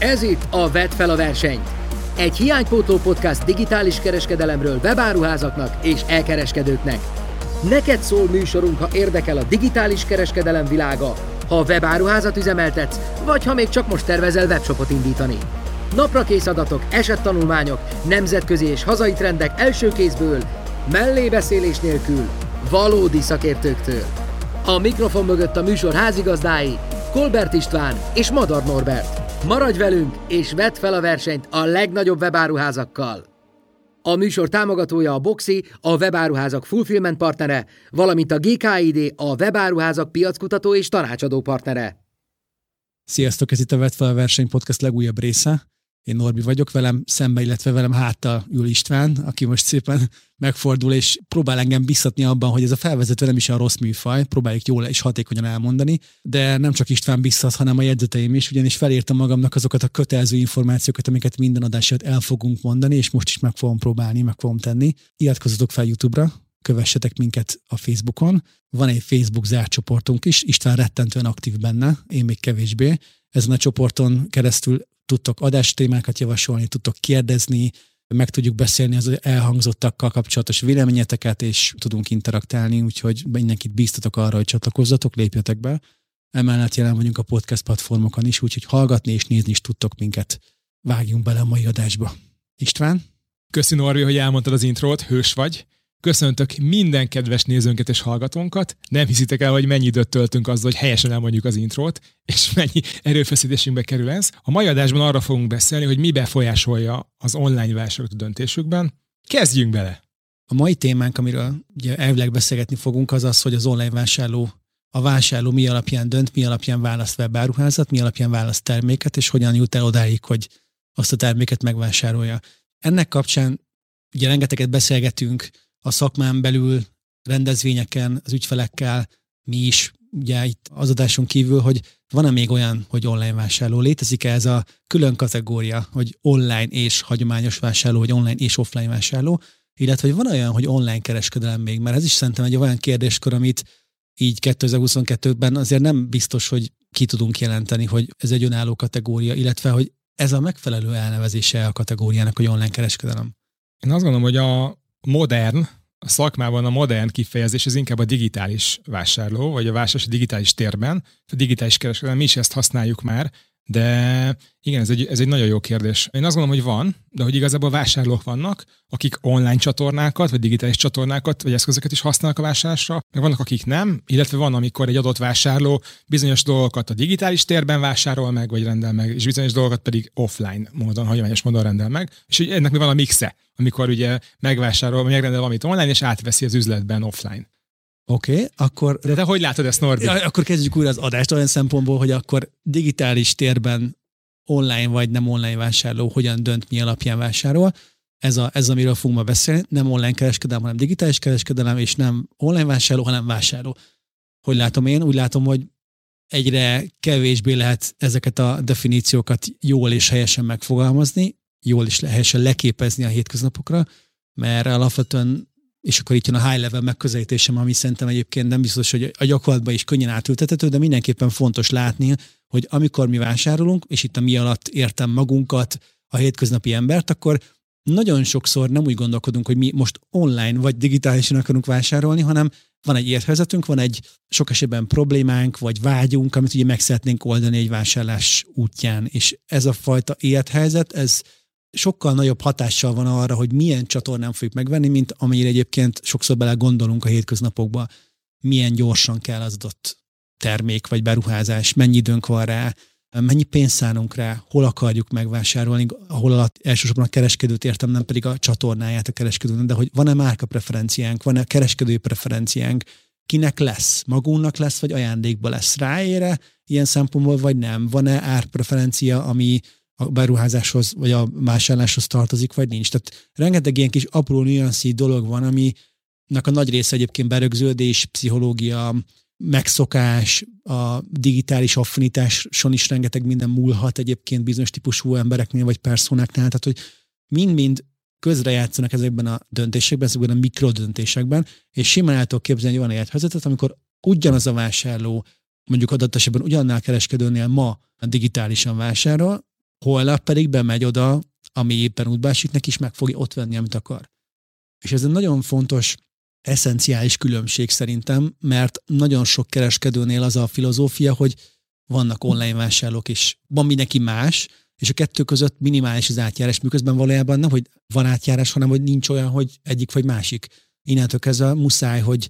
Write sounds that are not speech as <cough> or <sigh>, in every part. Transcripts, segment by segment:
Ez itt a Vet fel a versenyt. Egy hiánypótló podcast digitális kereskedelemről webáruházaknak és elkereskedőknek. Neked szól műsorunk, ha érdekel a digitális kereskedelem világa, ha webáruházat üzemeltetsz, vagy ha még csak most tervezel webshopot indítani. Napra kész adatok, esettanulmányok, nemzetközi és hazai trendek első kézből, mellébeszélés nélkül, valódi szakértőktől. A mikrofon mögött a műsor házigazdái, Kolbert István és Madar Norbert. Maradj velünk, és vedd fel a versenyt a legnagyobb webáruházakkal! A műsor támogatója a Boxi, a webáruházak fulfillment partnere, valamint a GKID, a webáruházak piackutató és tanácsadó partnere. Sziasztok, ez itt a Vett fel a verseny podcast legújabb része. Én Norbi vagyok, velem szembe, illetve velem háttal ül István, aki most szépen megfordul, és próbál engem biztatni abban, hogy ez a felvezető nem is a rossz műfaj, próbáljuk jól és hatékonyan elmondani, de nem csak István biztat, hanem a jegyzeteim is, ugyanis felírtam magamnak azokat a kötelező információkat, amiket minden adásért el fogunk mondani, és most is meg fogom próbálni, meg fogom tenni. Iratkozzatok fel YouTube-ra, kövessetek minket a Facebookon. Van egy Facebook zárt csoportunk is, István rettentően aktív benne, én még kevésbé. Ezen a csoporton keresztül tudtok adástémákat javasolni, tudtok kérdezni, meg tudjuk beszélni az elhangzottakkal kapcsolatos véleményeteket, és tudunk interaktálni, úgyhogy mindenkit bíztatok arra, hogy csatlakozzatok, lépjetek be. Emellett jelen vagyunk a podcast platformokon is, úgyhogy hallgatni és nézni is tudtok minket. Vágjunk bele a mai adásba. István? Köszi Norvi, hogy elmondtad az intrót, hős vagy. Köszöntök minden kedves nézőnket és hallgatónkat. Nem hiszitek el, hogy mennyi időt töltünk azzal, hogy helyesen elmondjuk az intrót, és mennyi erőfeszítésünkbe kerül ez. A mai adásban arra fogunk beszélni, hogy mi befolyásolja az online vásárolt döntésükben. Kezdjünk bele! A mai témánk, amiről ugye elvileg beszélgetni fogunk, az az, hogy az online vásárló a vásárló mi alapján dönt, mi alapján választ webáruházat, mi alapján választ terméket, és hogyan jut el odáig, hogy azt a terméket megvásárolja. Ennek kapcsán ugye rengeteget beszélgetünk a szakmán belül, rendezvényeken, az ügyfelekkel, mi is, ugye itt az adáson kívül, hogy van-e még olyan, hogy online vásárló? Létezik-e ez a külön kategória, hogy online és hagyományos vásárló, vagy online és offline vásárló, illetve hogy van olyan, hogy online kereskedelem még, mert ez is szerintem egy olyan kérdéskör, amit így 2022-ben azért nem biztos, hogy ki tudunk jelenteni, hogy ez egy önálló kategória, illetve hogy ez a megfelelő elnevezése a kategóriának, hogy online kereskedelem. Én azt gondolom, hogy a modern, a szakmában a modern kifejezés az inkább a digitális vásárló, vagy a vásárlás a digitális térben, a digitális kereskedelem, mi is ezt használjuk már, de igen, ez egy, ez egy nagyon jó kérdés. Én azt gondolom, hogy van, de hogy igazából vásárlók vannak, akik online csatornákat, vagy digitális csatornákat, vagy eszközöket is használnak a vásárlásra, meg vannak, akik nem, illetve van, amikor egy adott vásárló bizonyos dolgokat a digitális térben vásárol meg, vagy rendel meg, és bizonyos dolgokat pedig offline módon, hagyományos módon rendel meg. És hogy ennek mi van a mixe, amikor ugye megvásárol, megrendel valamit online, és átveszi az üzletben offline. Oké, okay, akkor... De te hogy látod ezt, Norbi? Akkor kezdjük újra az adást olyan szempontból, hogy akkor digitális térben online vagy nem online vásárló hogyan dönt, mi alapján vásárol. Ez, a, ez amiről fogunk ma beszélni. Nem online kereskedelem, hanem digitális kereskedelem, és nem online vásárló, hanem vásárló. Hogy látom én? Úgy látom, hogy egyre kevésbé lehet ezeket a definíciókat jól és helyesen megfogalmazni, jól és helyesen leképezni a hétköznapokra, mert alapvetően és akkor itt jön a high level megközelítésem, ami szerintem egyébként nem biztos, hogy a gyakorlatban is könnyen átültethető, de mindenképpen fontos látni, hogy amikor mi vásárolunk, és itt a mi alatt értem magunkat, a hétköznapi embert, akkor nagyon sokszor nem úgy gondolkodunk, hogy mi most online vagy digitálisan akarunk vásárolni, hanem van egy érthelyzetünk, van egy sok esetben problémánk, vagy vágyunk, amit ugye meg szeretnénk oldani egy vásárlás útján. És ez a fajta élethelyzet, ez sokkal nagyobb hatással van arra, hogy milyen csatornán fogjuk megvenni, mint amennyire egyébként sokszor bele gondolunk a hétköznapokba, milyen gyorsan kell az adott termék vagy beruházás, mennyi időnk van rá, mennyi pénzt szánunk rá, hol akarjuk megvásárolni, ahol alatt elsősorban a kereskedőt értem, nem pedig a csatornáját a kereskedőnek, de hogy van-e márka preferenciánk, van-e kereskedői preferenciánk, kinek lesz, magunknak lesz, vagy ajándékba lesz ráére ilyen szempontból, vagy nem, van-e árpreferencia, ami a beruházáshoz vagy a vásárláshoz tartozik, vagy nincs. Tehát rengeteg ilyen kis apró nüanszi dolog van, aminek a nagy része egyébként berögződés, pszichológia, megszokás, a digitális affinitáson is rengeteg minden múlhat egyébként bizonyos típusú embereknél vagy personáknál, tehát hogy mind-mind közrejátszanak ezekben a döntésekben, ezekben a mikrodöntésekben, és simán el tudok képzelni egy olyan élethelyzetet, amikor ugyanaz a vásárló, mondjuk adott esetben ugyannál kereskedőnél ma digitálisan vásárol, holnap pedig bemegy oda, ami éppen útba esik, is meg fogja ott venni, amit akar. És ez egy nagyon fontos, eszenciális különbség szerintem, mert nagyon sok kereskedőnél az a filozófia, hogy vannak online vásárlók, és van mindenki más, és a kettő között minimális az átjárás, miközben valójában nem, hogy van átjárás, hanem hogy nincs olyan, hogy egyik vagy másik. Innentől kezdve muszáj, hogy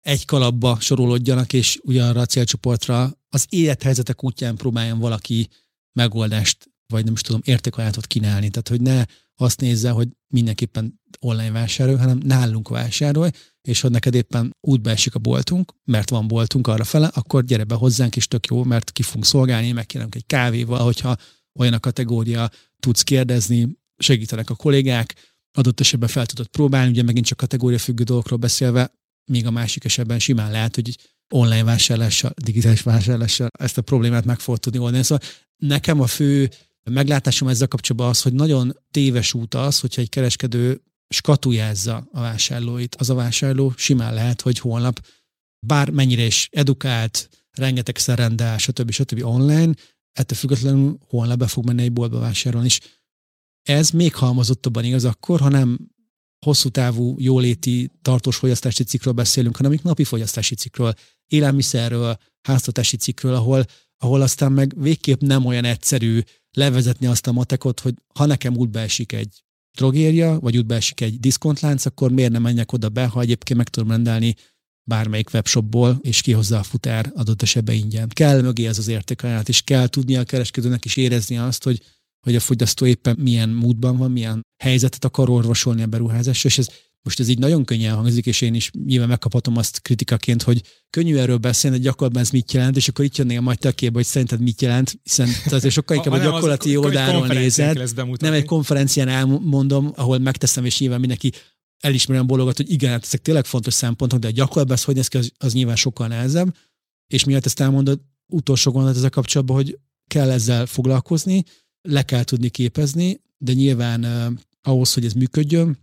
egy kalapba sorolódjanak, és ugyanarra a célcsoportra az élethelyzetek útján próbáljon valaki megoldást, vagy nem is tudom, értékajátot kínálni. Tehát, hogy ne azt nézze, hogy mindenképpen online vásárol, hanem nálunk vásárolj, és ha neked éppen útba esik a boltunk, mert van boltunk arra fele, akkor gyere be hozzánk, és tök jó, mert ki fogunk szolgálni, megkérünk egy kávéval, hogyha olyan a kategória, tudsz kérdezni, segítenek a kollégák, adott esetben fel tudod próbálni, ugye megint csak kategória függő dolgokról beszélve, még a másik esetben simán lehet, hogy online vásárlással, digitális vásárlással ezt a problémát meg fogod tudni oldani. Szóval nekem a fő meglátásom ezzel kapcsolatban az, hogy nagyon téves út az, hogyha egy kereskedő skatujázza a vásárlóit. Az a vásárló simán lehet, hogy holnap bármennyire is edukált, rengeteg rendel, stb. stb. online, ettől függetlenül holnap be fog menni egy boltba vásárolni. És ez még halmozottabban igaz akkor, ha nem hosszú távú jóléti tartós fogyasztási cikről beszélünk, hanem napi fogyasztási cikről, élelmiszerről, háztartási cikről, ahol, ahol aztán meg végképp nem olyan egyszerű levezetni azt a matekot, hogy ha nekem útba esik egy drogéria, vagy útba esik egy diszkontlánc, akkor miért nem menjek oda be, ha egyébként meg tudom rendelni bármelyik webshopból, és kihozza a futár adott esetben ingyen. Kell mögé ez az értékajánlat, és kell tudnia a kereskedőnek is érezni azt, hogy, hogy a fogyasztó éppen milyen módban van, milyen helyzetet akar orvosolni a beruházásra, és ez most ez így nagyon könnyen hangzik, és én is nyilván megkaphatom azt kritikaként, hogy könnyű erről beszélni, hogy gyakorlatban ez mit jelent, és akkor itt jönnél majd te képbe, hogy szerinted mit jelent, hiszen azért sokkal inkább a, a gyakorlati oldalról nézed. Nem egy konferencián elmondom, ahol megteszem, és nyilván mindenki elismerem bologat, hogy igen, hát ezek tényleg fontos szempontok, de a gyakorlatban ez hogy néz ki, az, az nyilván sokkal nehezebb. És miatt ezt elmondod, utolsó gondolat ezzel kapcsolatban, hogy kell ezzel foglalkozni, le kell tudni képezni, de nyilván uh, ahhoz, hogy ez működjön,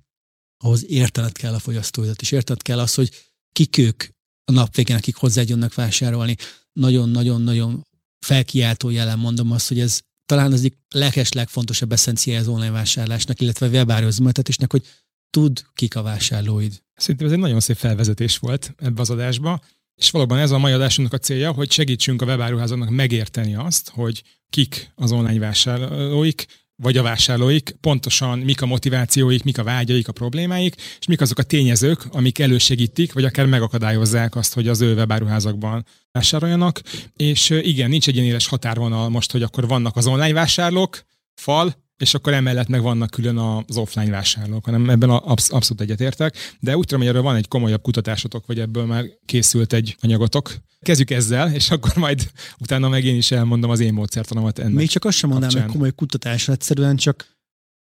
ahhoz értened kell a fogyasztóidat, és értened kell az, hogy kik ők a nap végén, akik hozzájönnek vásárolni. Nagyon-nagyon-nagyon felkiáltó jelen mondom azt, hogy ez talán az egyik leges, legfontosabb eszenciája az online vásárlásnak, illetve webárőzmöltetésnek, hogy tud kik a vásárlóid. Szerintem ez egy nagyon szép felvezetés volt ebbe az adásba, és valóban ez a mai adásunknak a célja, hogy segítsünk a webáruházaknak megérteni azt, hogy kik az online vásárlóik, vagy a vásárlóik, pontosan mik a motivációik, mik a vágyaik, a problémáik, és mik azok a tényezők, amik elősegítik, vagy akár megakadályozzák azt, hogy az ő webáruházakban vásároljanak. És igen, nincs egy ilyen éles határvonal most, hogy akkor vannak az online vásárlók, fal, és akkor emellett meg vannak külön az offline vásárlók, hanem ebben absz- abszolút egyetértek, de úgy tudom, hogy erről van egy komolyabb kutatásotok, vagy ebből már készült egy anyagotok. Kezdjük ezzel, és akkor majd utána meg én is elmondom az én módszertanomat ennek Még csak azt sem mondanám, hogy komoly kutatás, egyszerűen csak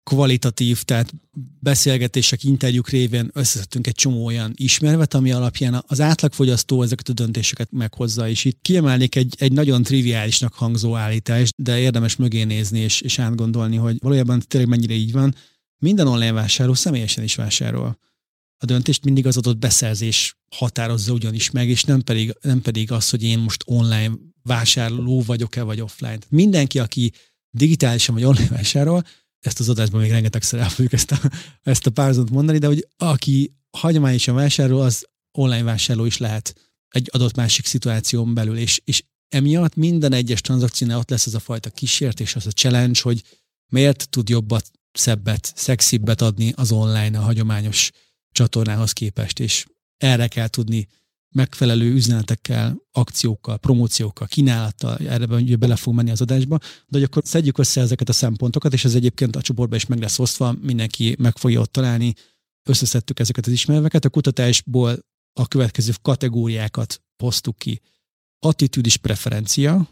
kvalitatív, tehát beszélgetések, interjúk révén összeszedtünk egy csomó olyan ismervet, ami alapján az átlagfogyasztó ezeket a döntéseket meghozza, és itt kiemelnék egy, egy nagyon triviálisnak hangzó állítást, de érdemes mögé nézni és, és átgondolni, hogy valójában tényleg mennyire így van. Minden online vásárló személyesen is vásárol. A döntést mindig az adott beszerzés határozza ugyanis meg, és nem pedig, nem pedig az, hogy én most online vásárló vagyok-e, vagy offline. Mindenki, aki digitálisan vagy online vásárol, ezt az adásban még rengetegszer el fogjuk ezt a, ezt a párzat mondani, de hogy aki hagyományosan vásárol, az online vásárló is lehet egy adott másik szituáción belül, és, és emiatt minden egyes tranzakciónál ott lesz ez a fajta kísértés, az a challenge, hogy miért tud jobbat, szebbet, szexibbet adni az online, a hagyományos csatornához képest, és erre kell tudni megfelelő üzenetekkel, akciókkal, promóciókkal, kínálattal, erre ugye bele fog menni az adásba, de hogy akkor szedjük össze ezeket a szempontokat, és ez egyébként a csoportban is meg lesz osztva, mindenki meg fogja ott találni, összeszedtük ezeket az ismerveket, a kutatásból a következő kategóriákat hoztuk ki. Attitűdis preferencia,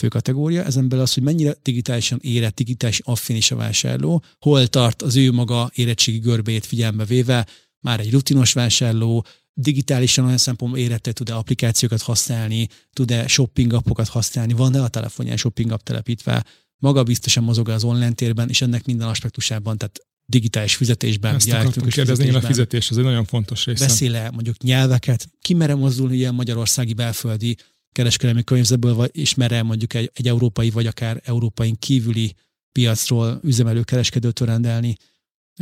fő kategória, ezen belül az, hogy mennyire digitálisan érett, digitális affinis a vásárló, hol tart az ő maga érettségi görbét figyelme véve, már egy rutinos vásárló, digitálisan olyan szempontból érette tud-e applikációkat használni, tud-e shopping appokat használni, van-e a telefonján shopping app telepítve, maga biztosan mozog az online térben, és ennek minden aspektusában, tehát digitális fizetésben, Ezt akartam kérdezni, a fizetés, ez egy nagyon fontos része. Beszél-e mondjuk nyelveket, ki mere mozdulni ilyen magyarországi belföldi kereskedelmi környezetből, vagy, és mere mondjuk egy, egy európai, vagy akár európai kívüli piacról, üzemelőkereskedőtől rendelni.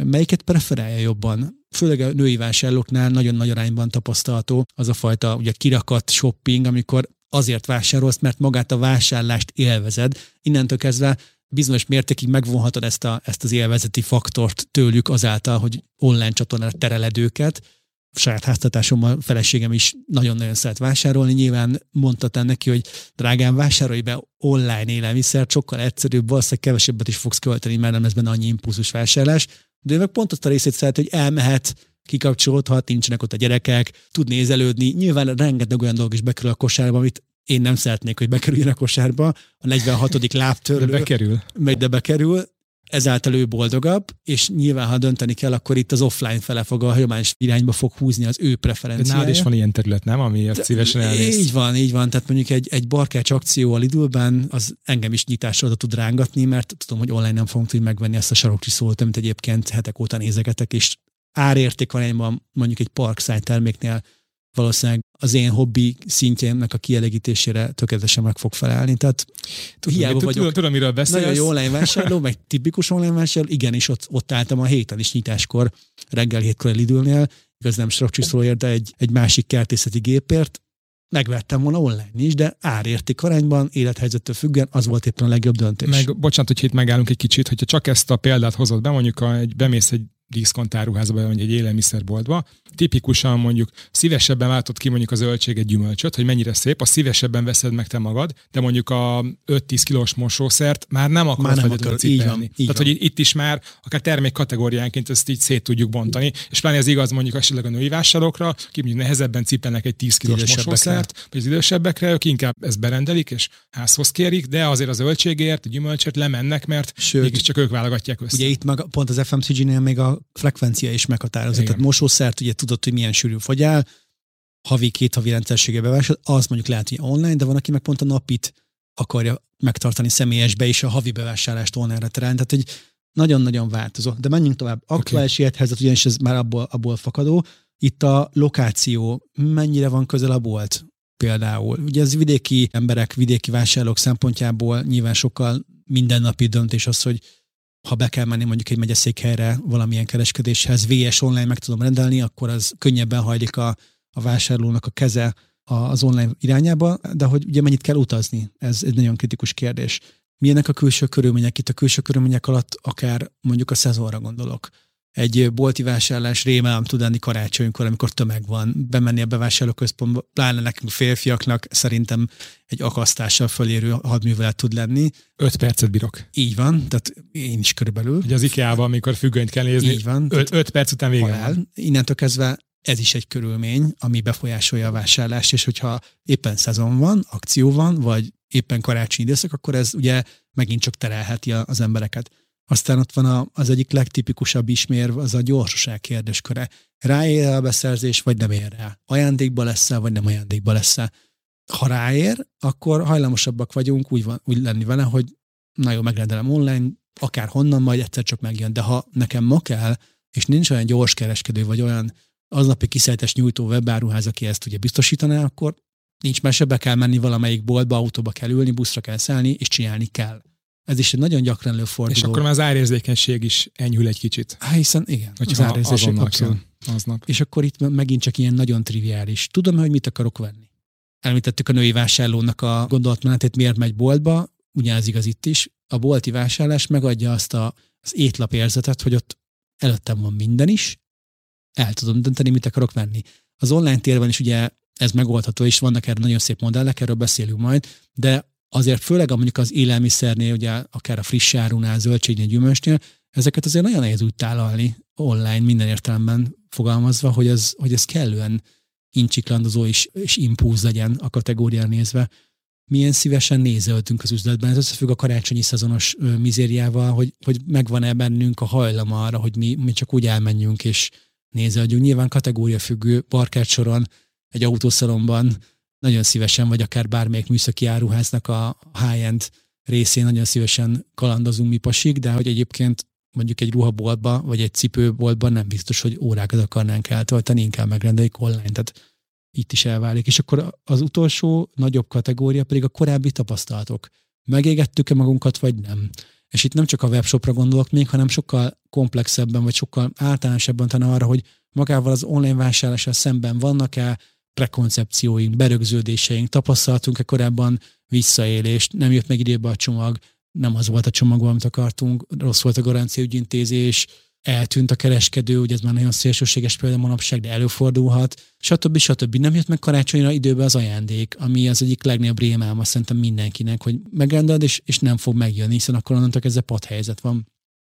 Melyiket preferálja jobban? Főleg a női vásárlóknál nagyon nagy arányban tapasztalható az a fajta ugye kirakat shopping, amikor azért vásárolsz, mert magát a vásárlást élvezed. Innentől kezdve bizonyos mértékig megvonhatod ezt, a, ezt az élvezeti faktort tőlük azáltal, hogy online csatornára tereled őket. A saját háztartásommal feleségem is nagyon-nagyon szeret vásárolni. Nyilván mondta neki, hogy drágán vásárolj be online élelmiszer, sokkal egyszerűbb, valószínűleg kevesebbet is fogsz költeni, mert nem lesz benne annyi impulzus vásárlás. De ő meg pont azt a részét szeret, hogy elmehet, kikapcsolódhat, nincsenek ott a gyerekek, tud nézelődni. Nyilván rengeteg olyan dolog is bekerül a kosárba, amit én nem szeretnék, hogy bekerüljön a kosárba. A 46. lábtörlő. De bekerül. Meg de bekerül. Ezáltal ő boldogabb, és nyilván, ha dönteni kell, akkor itt az offline fele fog a hagyományos irányba fog húzni az ő preferenciája. De nálad is van ilyen terület, nem? Ami azt szívesen elnéz. Így van, így van. Tehát mondjuk egy, egy barkács akció a Lidlben, az engem is nyitásra tud rángatni, mert tudom, hogy online nem fogom tudni megvenni ezt a sarokcsi szólt, amit egyébként hetek óta nézegetek, és árérték van mondjuk egy parkside terméknél valószínűleg az én hobbi szintjének a kielégítésére tökéletesen meg fog felelni. Tehát hiába vagyok tudom, tudom, miről beszélsz. Nagyon jó online vásárló, meg tipikus online vásárló, igenis ott, ott álltam a héten is nyitáskor, reggel hétkor Lidlnél, igaz nem strakcsiszóért, de egy, egy másik kertészeti gépért, megvettem volna online is, de árérték arányban, élethelyzettől függően az volt éppen a legjobb döntés. Meg, bocsánat, hogy itt megállunk egy kicsit, hogyha csak ezt a példát hozod be, mondjuk a, egy, bemész egy diszkontáruházba, vagy egy élelmiszerboltba. Tipikusan mondjuk szívesebben látod ki mondjuk a zöldséget, gyümölcsöt, hogy mennyire szép, a szívesebben veszed meg te magad, de mondjuk a 5-10 kilós mosószert már nem akarod már nem akar, cipelni. Így van, így Tehát, van. hogy itt is már akár termék kategóriánként ezt így szét tudjuk bontani, és pláne ez igaz mondjuk esetleg a női vásárlókra, ki mondjuk nehezebben cipelnek egy 10 kilós mosószert, vagy az idősebbekre, ők inkább ezt berendelik, és házhoz kérik, de azért az zöldségért, a gyümölcsöt lemennek, mert Sőt, mégiscsak ők válogatják össze. Ugye itt meg pont az FMCG-nél még a frekvencia is meghatározott. Tehát mosószert ugye tudod, hogy milyen sűrű fogyál, havi, két havi rendszersége bevásárol, az mondjuk lehet, hogy online, de van, aki meg pont a napit akarja megtartani személyesbe, és a havi bevásárlást online-ra terel. Tehát, hogy nagyon-nagyon változó. De menjünk tovább. Aktuális okay. élethelyzet, ugyanis ez már abból, abból fakadó. Itt a lokáció, mennyire van közel a bolt például. Ugye ez vidéki emberek, vidéki vásárlók szempontjából nyilván sokkal mindennapi döntés az, hogy ha be kell menni mondjuk egy megyeszékhelyre valamilyen kereskedéshez, VS online meg tudom rendelni, akkor az könnyebben hajlik a, a vásárlónak a keze az online irányába, de hogy ugye mennyit kell utazni, ez egy nagyon kritikus kérdés. Milyenek a külső körülmények? Itt a külső körülmények alatt akár mondjuk a szezonra gondolok egy bolti vásárlás rémálom tud lenni karácsonykor, amikor tömeg van, bemenni a bevásárlóközpontba, pláne nekünk férfiaknak szerintem egy akasztással fölérő hadművelet tud lenni. Öt percet bírok. Így van, tehát én is körülbelül. Ugye az IKEA-ban, amikor függönyt kell nézni, Így van, öt, öt perc után vége van. Innentől kezdve ez is egy körülmény, ami befolyásolja a vásárlást, és hogyha éppen szezon van, akció van, vagy éppen karácsonyi időszak, akkor ez ugye megint csak terelheti az embereket. Aztán ott van a, az egyik legtipikusabb ismérv, az a gyorsaság kérdésköre. Ráér a beszerzés, vagy nem ér rá? Ajándékba lesz vagy nem ajándékba lesz Ha ráér, akkor hajlamosabbak vagyunk úgy, van, úgy lenni vele, hogy na jó, megrendelem online, akár honnan, majd egyszer csak megjön. De ha nekem ma kell, és nincs olyan gyors kereskedő, vagy olyan aznapi kiszállítás nyújtó webáruház, aki ezt ugye biztosítaná, akkor nincs mese, be kell menni valamelyik boltba, autóba kell ülni, buszra kell szállni, és csinálni kell. Ez is egy nagyon gyakran előforduló. És akkor már az árérzékenység is enyhül egy kicsit. Há, hiszen igen, Hogyha az árérzékenység abszolút. Aznap. És akkor itt megint csak ilyen nagyon triviális. Tudom, hogy mit akarok venni. Említettük a női vásárlónak a gondolatmenetét, miért megy boltba, ugyanez igaz itt is. A bolti vásárlás megadja azt a, az étlap érzetet, hogy ott előttem van minden is, el tudom dönteni, mit akarok venni. Az online térben is ugye ez megoldható, és vannak erre nagyon szép modellek, erről beszélünk majd, de azért főleg mondjuk az élelmiszernél, ugye akár a friss árunál, zöldségnél, gyümölcsnél, ezeket azért nagyon nehéz úgy tálalni online minden értelemben fogalmazva, hogy ez, hogy ez kellően incsiklandozó és, és impulz legyen a kategórián nézve. Milyen szívesen nézeltünk az üzletben, ez összefügg a karácsonyi szezonos mizériával, hogy, hogy megvan-e bennünk a hajlam arra, hogy mi, mi csak úgy elmenjünk és nézelődjünk. Nyilván kategória függő soron, egy autószalomban nagyon szívesen, vagy akár bármelyik műszaki áruháznak a high-end részén nagyon szívesen kalandozunk mi pasik, de hogy egyébként mondjuk egy ruhaboltba, vagy egy cipőboltban nem biztos, hogy órákat akarnánk eltölteni, inkább megrendeljük online. Tehát itt is elválik. És akkor az utolsó nagyobb kategória pedig a korábbi tapasztalatok. Megégettük-e magunkat, vagy nem? És itt nem csak a webshopra gondolok még, hanem sokkal komplexebben, vagy sokkal általánosabban talán arra, hogy magával az online vásárlással szemben vannak-e prekoncepcióink, berögződéseink, tapasztaltunk-e korábban visszaélést, nem jött meg időbe a csomag, nem az volt a csomag, amit akartunk, rossz volt a garanciaügyintézés, eltűnt a kereskedő, ugye ez már nagyon szélsőséges példa manapság, de előfordulhat, stb. stb. Nem jött meg karácsonyra időbe az ajándék, ami az egyik legnagyobb rémálma szerintem mindenkinek, hogy megrendeled, és, és nem fog megjönni, hiszen akkor onnantól ez a padhelyzet van.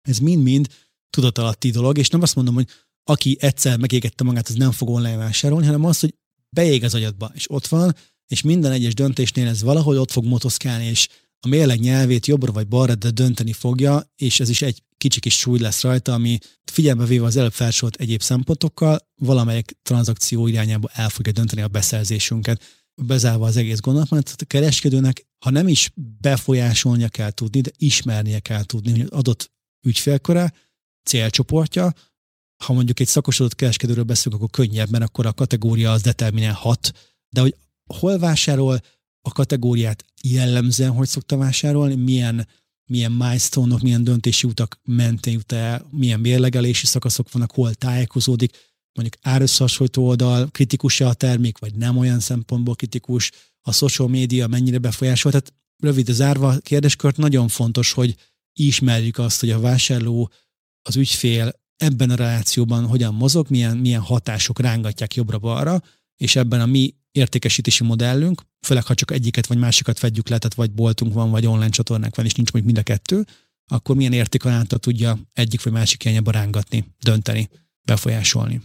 Ez mind-mind tudatalatti dolog, és nem azt mondom, hogy aki egyszer megégette magát, az nem fog online vásárolni, hanem az, hogy beég az agyadba, és ott van, és minden egyes döntésnél ez valahol ott fog motoszkálni, és a mérleg nyelvét jobbra vagy balra, de dönteni fogja, és ez is egy kicsi kis súly lesz rajta, ami figyelme véve az előbb felsorolt egyéb szempontokkal, valamelyik tranzakció irányába el fogja dönteni a beszerzésünket. Bezárva az egész gondolat, a kereskedőnek, ha nem is befolyásolnia kell tudni, de ismernie kell tudni, hogy az adott ügyfélköre, célcsoportja, ha mondjuk egy szakosodott kereskedőről beszélünk, akkor könnyebb, mert akkor a kategória az determinálhat, de hogy hol vásárol, a kategóriát jellemzően hogy szokta vásárolni, milyen, milyen milestone-ok, milyen döntési utak mentén jut el, milyen mérlegelési szakaszok vannak, hol tájékozódik, mondjuk árösszehasonlító oldal, kritikus a termék, vagy nem olyan szempontból kritikus, a social média mennyire befolyásol. Tehát rövid zárva a kérdéskört, nagyon fontos, hogy ismerjük azt, hogy a vásárló, az ügyfél ebben a relációban hogyan mozog, milyen, milyen hatások rángatják jobbra-balra, és ebben a mi értékesítési modellünk, főleg ha csak egyiket vagy másikat fedjük le, tehát vagy boltunk van, vagy online csatornánk van, és nincs mondjuk mind a kettő, akkor milyen értékarányta tudja egyik vagy másik irányába rángatni, dönteni, befolyásolni.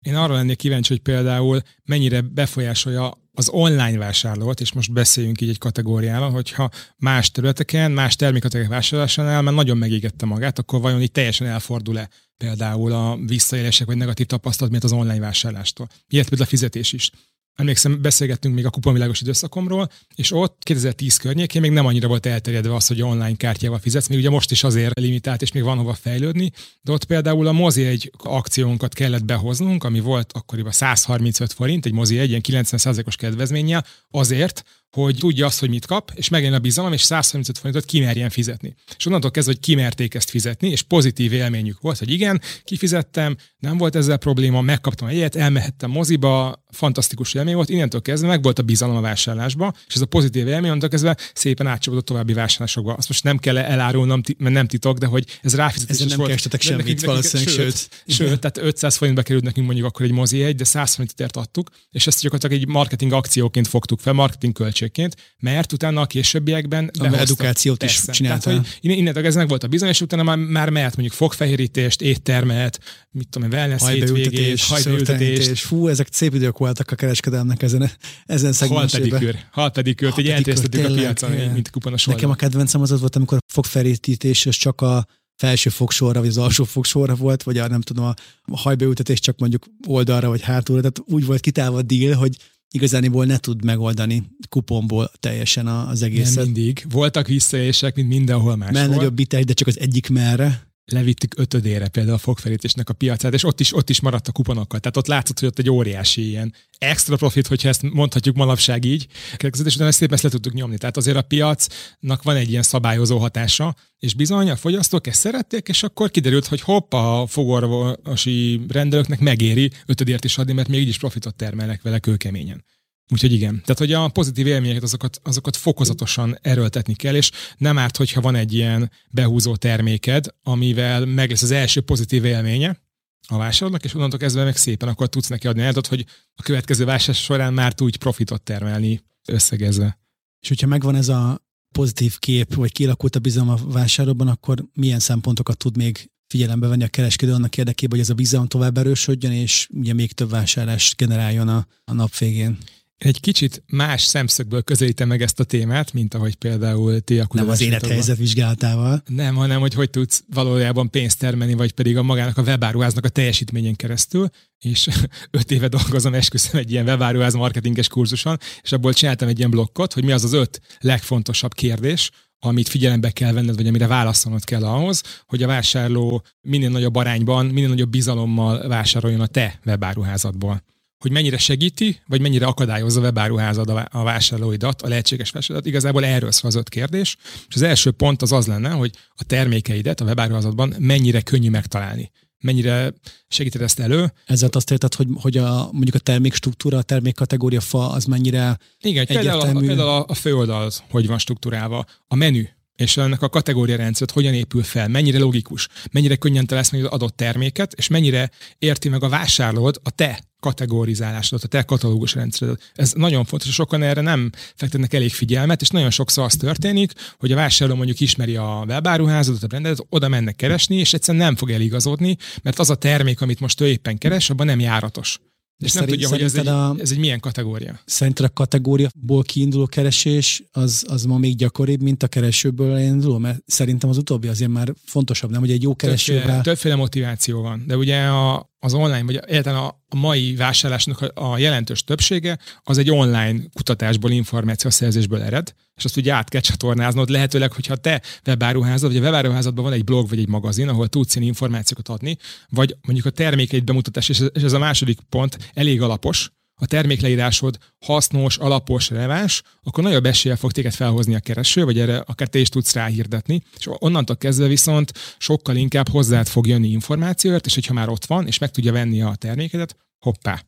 Én arra lennék kíváncsi, hogy például mennyire befolyásolja az online vásárlót, és most beszéljünk így egy kategóriával, hogyha más területeken, más termékek vásárlásánál már nagyon megégette magát, akkor vajon itt teljesen elfordul-e például a visszaélések vagy negatív tapasztalat, mint az online vásárlástól. Ilyet például a fizetés is emlékszem, beszélgettünk még a kuponvilágos időszakomról, és ott 2010 környékén még nem annyira volt elterjedve az, hogy online kártyával fizetsz, még ugye most is azért limitált, és még van hova fejlődni, de ott például a mozi egy akciónkat kellett behoznunk, ami volt akkoriban 135 forint, egy mozi egy ilyen 90%-os kedvezménnyel, azért, hogy tudja azt, hogy mit kap, és megjön a bizalom, és 135 forintot kimerjen fizetni. És onnantól kezdve, hogy kimerték ezt fizetni, és pozitív élményük volt, hogy igen, kifizettem, nem volt ezzel probléma, megkaptam egy ilyet, elmehettem moziba, fantasztikus élmény volt, innentől kezdve meg volt a bizalom a vásárlásba, és ez a pozitív élmény, onnantól kezdve szépen átcsapodott további vásárlásokba. Azt most nem kell elárulnom, mert nem titok, de hogy ez ráfizetés Ezen nem volt. Nem semmit nekünk, valószínűleg, sőt. Sőt, sőt, tehát 500 forintba került nekünk mondjuk akkor egy mozi egy, de 100 forintért adtuk, és ezt gyakorlatilag egy marketing akcióként fogtuk fel, marketing költségként, mert utána a későbbiekben a edukációt Persze. is csinálta. Tehát, hogy innentől ez meg volt a bizony, és utána már, már mehet mondjuk fogfehérítést, éttermet, mit tudom, wellness hétvégés, hajbeültetés. Fú, ezek szép idők voltak a kereskedelmnek ezen, ezen szegmensében. Halpedikőr, halpedikőrt, hogy elterjesztettük a piacon, mint kuponos Nekem a kedvencem az az volt, amikor a fogfehérítés csak a felső fogsorra, vagy az alsó fogsorra volt, vagy a nem tudom, a hajbeültetés csak mondjuk oldalra, vagy hátulra. Tehát úgy volt kitálva a deal, hogy igazániból ne tud megoldani kuponból teljesen az egészet. Nem mindig. Voltak visszaélések, mint mindenhol máshol. Mert nagyobb bitek, de csak az egyik merre levittük ötödére például a fogfelítésnek a piacát, és ott is, ott is maradt a kuponokkal. Tehát ott látszott, hogy ott egy óriási ilyen extra profit, hogyha ezt mondhatjuk manapság így, és utána szépen ezt le tudtuk nyomni. Tehát azért a piacnak van egy ilyen szabályozó hatása, és bizony a fogyasztók ezt szerették, és akkor kiderült, hogy hopp, a fogorvosi rendelőknek megéri ötödért is adni, mert még így is profitot termelnek vele kőkeményen. Úgyhogy igen. Tehát, hogy a pozitív élményeket azokat, azokat fokozatosan erőltetni kell, és nem árt, hogyha van egy ilyen behúzó terméked, amivel meg lesz az első pozitív élménye a vásárlónak, és onnantól kezdve meg szépen akkor tudsz neki adni eldat, hogy a következő vásárlás során már tudj profitot termelni összegezve. És hogyha megvan ez a pozitív kép, vagy kialakult a bizalom a vásárlóban, akkor milyen szempontokat tud még figyelembe venni a kereskedő annak érdekében, hogy ez a bizalom tovább erősödjön, és ugye még több vásárlást generáljon a, a nap végén egy kicsit más szemszögből közelítem meg ezt a témát, mint ahogy például ti a Nem az élethelyzet vizsgálatával. Nem, hanem hogy hogy tudsz valójában pénzt termelni, vagy pedig a magának a webáruháznak a teljesítményén keresztül, és <laughs> öt éve dolgozom, esküszöm egy ilyen webáruház marketinges kurzuson, és abból csináltam egy ilyen blokkot, hogy mi az az öt legfontosabb kérdés, amit figyelembe kell venned, vagy amire válaszolnod kell ahhoz, hogy a vásárló minél nagyobb arányban, minél nagyobb bizalommal vásároljon a te webáruházadból. Hogy mennyire segíti, vagy mennyire akadályozza a webáruházad a vásárlóidat, a lehetséges vásárlóidat. Igazából erről szól az öt kérdés. És az első pont az az lenne, hogy a termékeidet a webáruházadban mennyire könnyű megtalálni mennyire segíted ezt elő. Ezzel azt érted, hogy, hogy a, mondjuk a termékstruktúra, a termékkategória fa, az mennyire Igen, például a, például a, főoldal az, hogy van struktúrálva, a menü, és ennek a kategória rendszert hogyan épül fel, mennyire logikus, mennyire könnyen találsz meg az adott terméket, és mennyire érti meg a vásárlód a te kategorizálásodat, a te katalógus rendszeredet. Ez nagyon fontos, sokan erre nem fektetnek elég figyelmet, és nagyon sokszor az történik, hogy a vásárló mondjuk ismeri a webáruházadat, a brendet, oda mennek keresni, és egyszerűen nem fog eligazodni, mert az a termék, amit most ő éppen keres, abban nem járatos. És nem tudja, hogy ez egy, a, ez egy milyen kategória. Szerinted a kategóriaból kiinduló keresés az, az ma még gyakoribb, mint a keresőből induló? Mert szerintem az utóbbi azért már fontosabb, nem? Hogy egy jó keresővel... Többféle, többféle motiváció van, de ugye a, az online, vagy egyáltalán a, mai vásárlásnak a, jelentős többsége az egy online kutatásból, információszerzésből ered, és azt ugye át kell csatornáznod, lehetőleg, hogyha te webáruházad, vagy a webáruházadban van egy blog vagy egy magazin, ahol tudsz ilyen információkat adni, vagy mondjuk a termékeit bemutatás, és ez a második pont elég alapos, a termékleírásod hasznos, alapos, releváns, akkor nagyobb eséllyel fog téged felhozni a kereső, vagy erre akár te is tudsz ráhirdetni, és onnantól kezdve viszont sokkal inkább hozzád fog jönni információért, és hogyha már ott van, és meg tudja venni a termékedet, hoppá,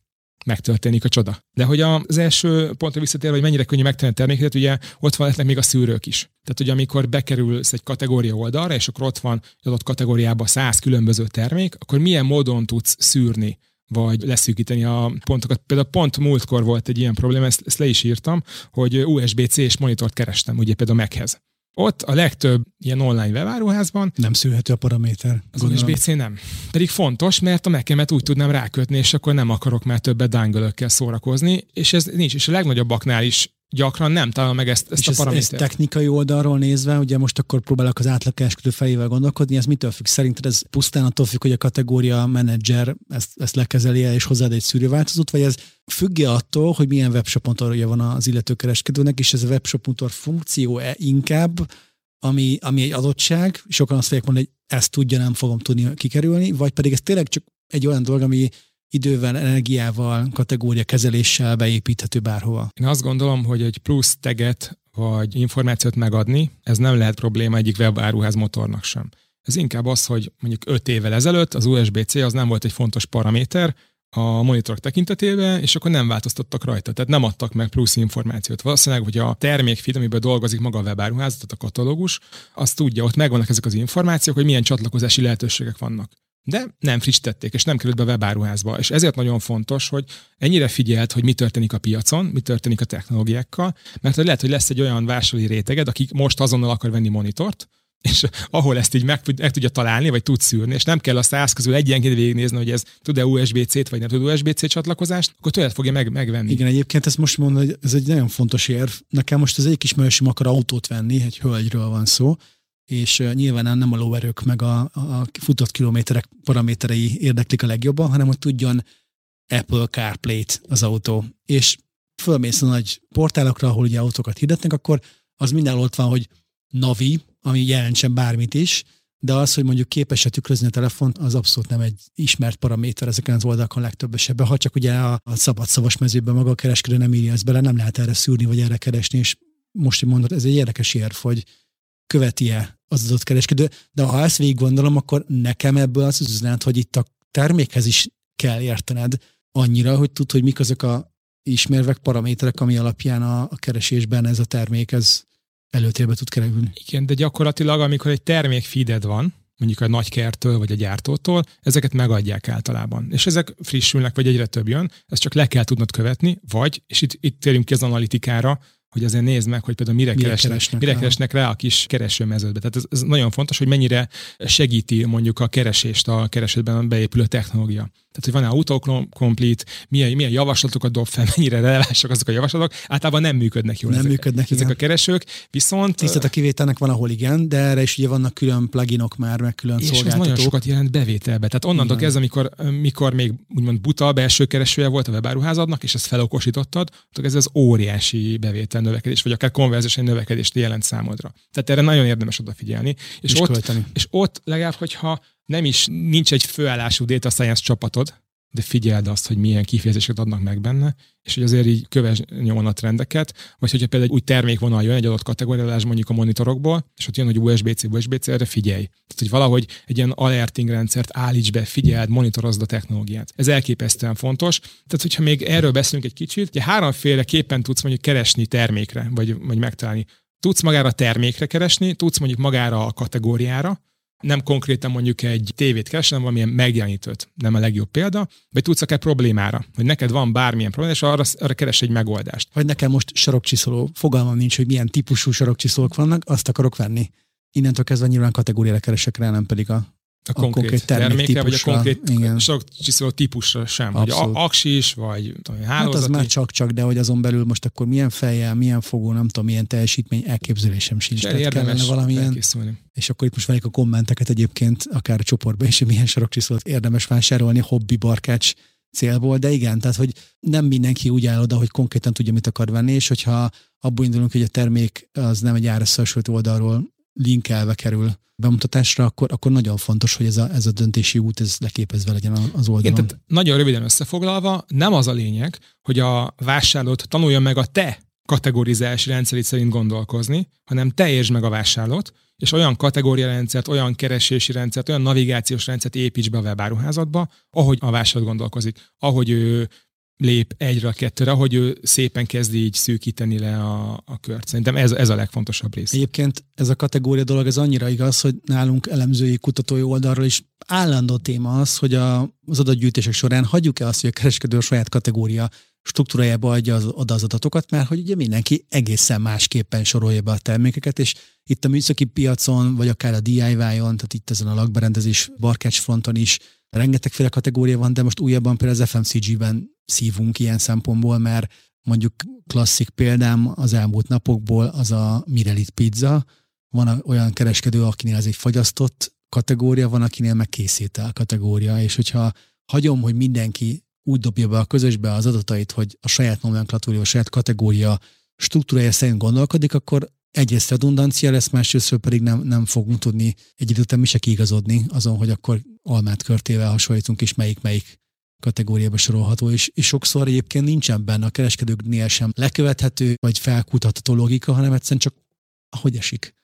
megtörténik a csoda. De hogy az első pontra visszatérve, hogy mennyire könnyű megtenni a terméket, ugye ott van még a szűrők is. Tehát, hogy amikor bekerülsz egy kategória oldalra, és akkor ott van adott kategóriában száz különböző termék, akkor milyen módon tudsz szűrni vagy leszűkíteni a pontokat. Például pont múltkor volt egy ilyen probléma, ezt, ezt le is írtam, hogy USB-C és monitort kerestem, ugye például Machez. Ott a legtöbb ilyen online webáruházban nem szűrhető a paraméter. Az USB-C nem. Pedig fontos, mert a mekemet úgy tudnám rákötni, és akkor nem akarok már többet dangle szórakozni, és ez nincs. És a legnagyobbaknál is gyakran nem talál meg ezt, ezt és a paramétert. Ez, ez technikai oldalról nézve, ugye most akkor próbálok az átlagkereskedő fejével gondolkodni, ez mitől függ? Szerinted ez pusztán attól függ, hogy a kategória menedzser ezt, ezt lekezeli és hozzáad egy szűrőváltozót, vagy ez függ attól, hogy milyen webshop van az illető kereskedőnek, és ez a webshop funkció-e inkább, ami, ami egy adottság, sokan azt fogják mondani, hogy ezt tudja, nem fogom tudni kikerülni, vagy pedig ez tényleg csak egy olyan dolog, ami idővel, energiával, kategória kezeléssel beépíthető bárhova. Én azt gondolom, hogy egy plusz teget vagy információt megadni, ez nem lehet probléma egyik webáruház motornak sem. Ez inkább az, hogy mondjuk 5 évvel ezelőtt az USB-C az nem volt egy fontos paraméter a monitorok tekintetében, és akkor nem változtattak rajta, tehát nem adtak meg plusz információt. Valószínűleg, hogy a termékfeed, amiben dolgozik maga a webáruház, tehát a katalógus, azt tudja, ott megvannak ezek az információk, hogy milyen csatlakozási lehetőségek vannak de nem frissítették, és nem került be a webáruházba. És ezért nagyon fontos, hogy ennyire figyelt, hogy mi történik a piacon, mi történik a technológiákkal, mert lehet, hogy lesz egy olyan vásárlói réteged, akik most azonnal akar venni monitort, és ahol ezt így meg, meg tudja találni, vagy tud szűrni, és nem kell a száz közül egyenként végignézni, hogy ez tud-e USB-C-t, vagy nem tud USB-C csatlakozást, akkor tőled fogja meg, megvenni. Igen, egyébként ezt most mondom, hogy ez egy nagyon fontos érv. Nekem most az egyik ismerősöm akar autót venni, egy hölgyről van szó, és nyilván nem a lóerők meg a, a futott kilométerek paraméterei érdeklik a legjobban, hanem hogy tudjon Apple CarPlay-t az autó. És fölmész a nagy portálokra, ahol ugye autókat hirdetnek, akkor az minden ott van, hogy Navi, ami jelentsen bármit is, de az, hogy mondjuk képes-e tükrözni a telefon, az abszolút nem egy ismert paraméter ezeken az oldalakon legtöbb esetben. Ha csak ugye a, a szabad szavas mezőben maga a kereskedő nem írja ezt bele, nem lehet erre szűrni, vagy erre keresni, és most, hogy mondod, ez egy érdekes érv, hogy követi-e az adott kereskedő, de ha ezt végig gondolom, akkor nekem ebből az üzenet, hogy itt a termékhez is kell értened annyira, hogy tud, hogy mik azok a ismervek, paraméterek, ami alapján a, a keresésben ez a termék ez előtérbe tud kerülni. Igen, de gyakorlatilag, amikor egy termék feeded van, mondjuk a nagykertől vagy a gyártótól, ezeket megadják általában. És ezek frissülnek, vagy egyre több jön, ezt csak le kell tudnod követni, vagy, és itt, itt térünk ki az analitikára, hogy azért nézd meg, hogy például mire, mire keresnek, keresnek, mire keresnek rá a kis keresőmeződbe. Tehát ez, ez nagyon fontos, hogy mennyire segíti mondjuk a keresést a keresőben beépülő technológia. Tehát, hogy van-e autocomplete, milyen, milyen javaslatokat dob fel, mennyire relevánsak azok a javaslatok, általában nem működnek jól nem ezek, működnek, ezek igen. a keresők, viszont... Tisztelt a kivételnek van, ahol igen, de erre is ugye vannak külön pluginok már, meg külön és szolgáltatók. Ez nagyon sokat jelent bevételbe. Tehát onnantól kezdve, amikor, mikor még úgymond buta belső keresője volt a webáruházadnak, és ezt felokosítottad, akkor ez az óriási bevétel növekedés, vagy akár konverziós növekedést jelent számodra. Tehát erre nagyon érdemes odafigyelni. És, és ott, és ott legalább, hogyha nem is nincs egy főállású data science csapatod, de figyeld azt, hogy milyen kifejezéseket adnak meg benne, és hogy azért így köves nyomon a trendeket, vagy hogyha például egy új termékvonal jön egy adott kategóriálás mondjuk a monitorokból, és ott jön, hogy USB-C, USB-C, erre figyelj. Tehát, hogy valahogy egy ilyen alerting rendszert állíts be, figyeld, monitorozd a technológiát. Ez elképesztően fontos. Tehát, hogyha még erről beszélünk egy kicsit, ugye háromféle képen tudsz mondjuk keresni termékre, vagy, vagy megtalálni. Tudsz magára termékre keresni, tudsz mondjuk magára a kategóriára, nem konkrétan mondjuk egy tévét keresni, hanem valamilyen megjelenítőt, nem a legjobb példa, vagy tudsz akár problémára, hogy neked van bármilyen probléma, és arra, arra keres egy megoldást. Vagy nekem most sarokcsiszoló, fogalmam nincs, hogy milyen típusú sarokcsiszolók vannak, azt akarok venni. Innentől kezdve nyilván kategóriára keresek rá, nem pedig a a konkrét, a konkrét terméke, vagy a konkrét igen. sok csiszoló típusra sem, Abszolút. hogy aksis, vagy tudom, hálózati. Hát az már csak-csak, de hogy azon belül most akkor milyen fejjel, milyen fogó, nem tudom, milyen teljesítmény, elképzelésem sincs. Tehát érdemes valamilyen, és akkor itt most várjuk a kommenteket egyébként, akár a csoportban is, hogy milyen sarokcsiszolót érdemes vásárolni hobbi barkács célból, de igen, tehát hogy nem mindenki úgy áll oda, hogy konkrétan tudja, mit akar venni, és hogyha abból indulunk, hogy a termék az nem egy árösszehasonlít oldalról linkelve kerül bemutatásra, akkor, akkor nagyon fontos, hogy ez a, ez a döntési út ez leképezve legyen az oldalon. Igen, tehát nagyon röviden összefoglalva, nem az a lényeg, hogy a vásárlót tanulja meg a te kategorizálási rendszerét szerint gondolkozni, hanem te értsd meg a vásárlót, és olyan kategóriarendszert, olyan keresési rendszert, olyan navigációs rendszert építs be a webáruházadba, ahogy a vásárló gondolkozik, ahogy ő lép egyre a kettőre, ahogy ő szépen kezdi így szűkíteni le a, a kört. Szerintem ez, ez a legfontosabb rész. Egyébként ez a kategória dolog, ez annyira igaz, hogy nálunk elemzői, kutatói oldalról is állandó téma az, hogy a, az adatgyűjtések során hagyjuk-e azt, hogy a kereskedő a saját kategória struktúrájába adja az, oda az adatokat, mert hogy ugye mindenki egészen másképpen sorolja be a termékeket, és itt a műszaki piacon, vagy akár a DIY-on, tehát itt ezen a lakberendezés barkács fronton is rengetegféle kategória van, de most újabban például az FMCG-ben szívunk ilyen szempontból, mert mondjuk klasszik példám az elmúlt napokból az a Mirelit pizza. Van olyan kereskedő, akinél ez egy fagyasztott kategória, van, akinél meg készítel kategória, és hogyha hagyom, hogy mindenki úgy dobja be a közösbe az adatait, hogy a saját nomenklatúra, a saját kategória struktúrája szerint gondolkodik, akkor egyrészt redundancia lesz, másrészt pedig nem, nem fogunk tudni egy idő után mi se kiigazodni azon, hogy akkor almát körtével hasonlítunk, és melyik-melyik kategóriába sorolható, és, és sokszor egyébként nincsen benne a kereskedőknél sem lekövethető vagy felkutatható logika, hanem egyszerűen csak ahogy esik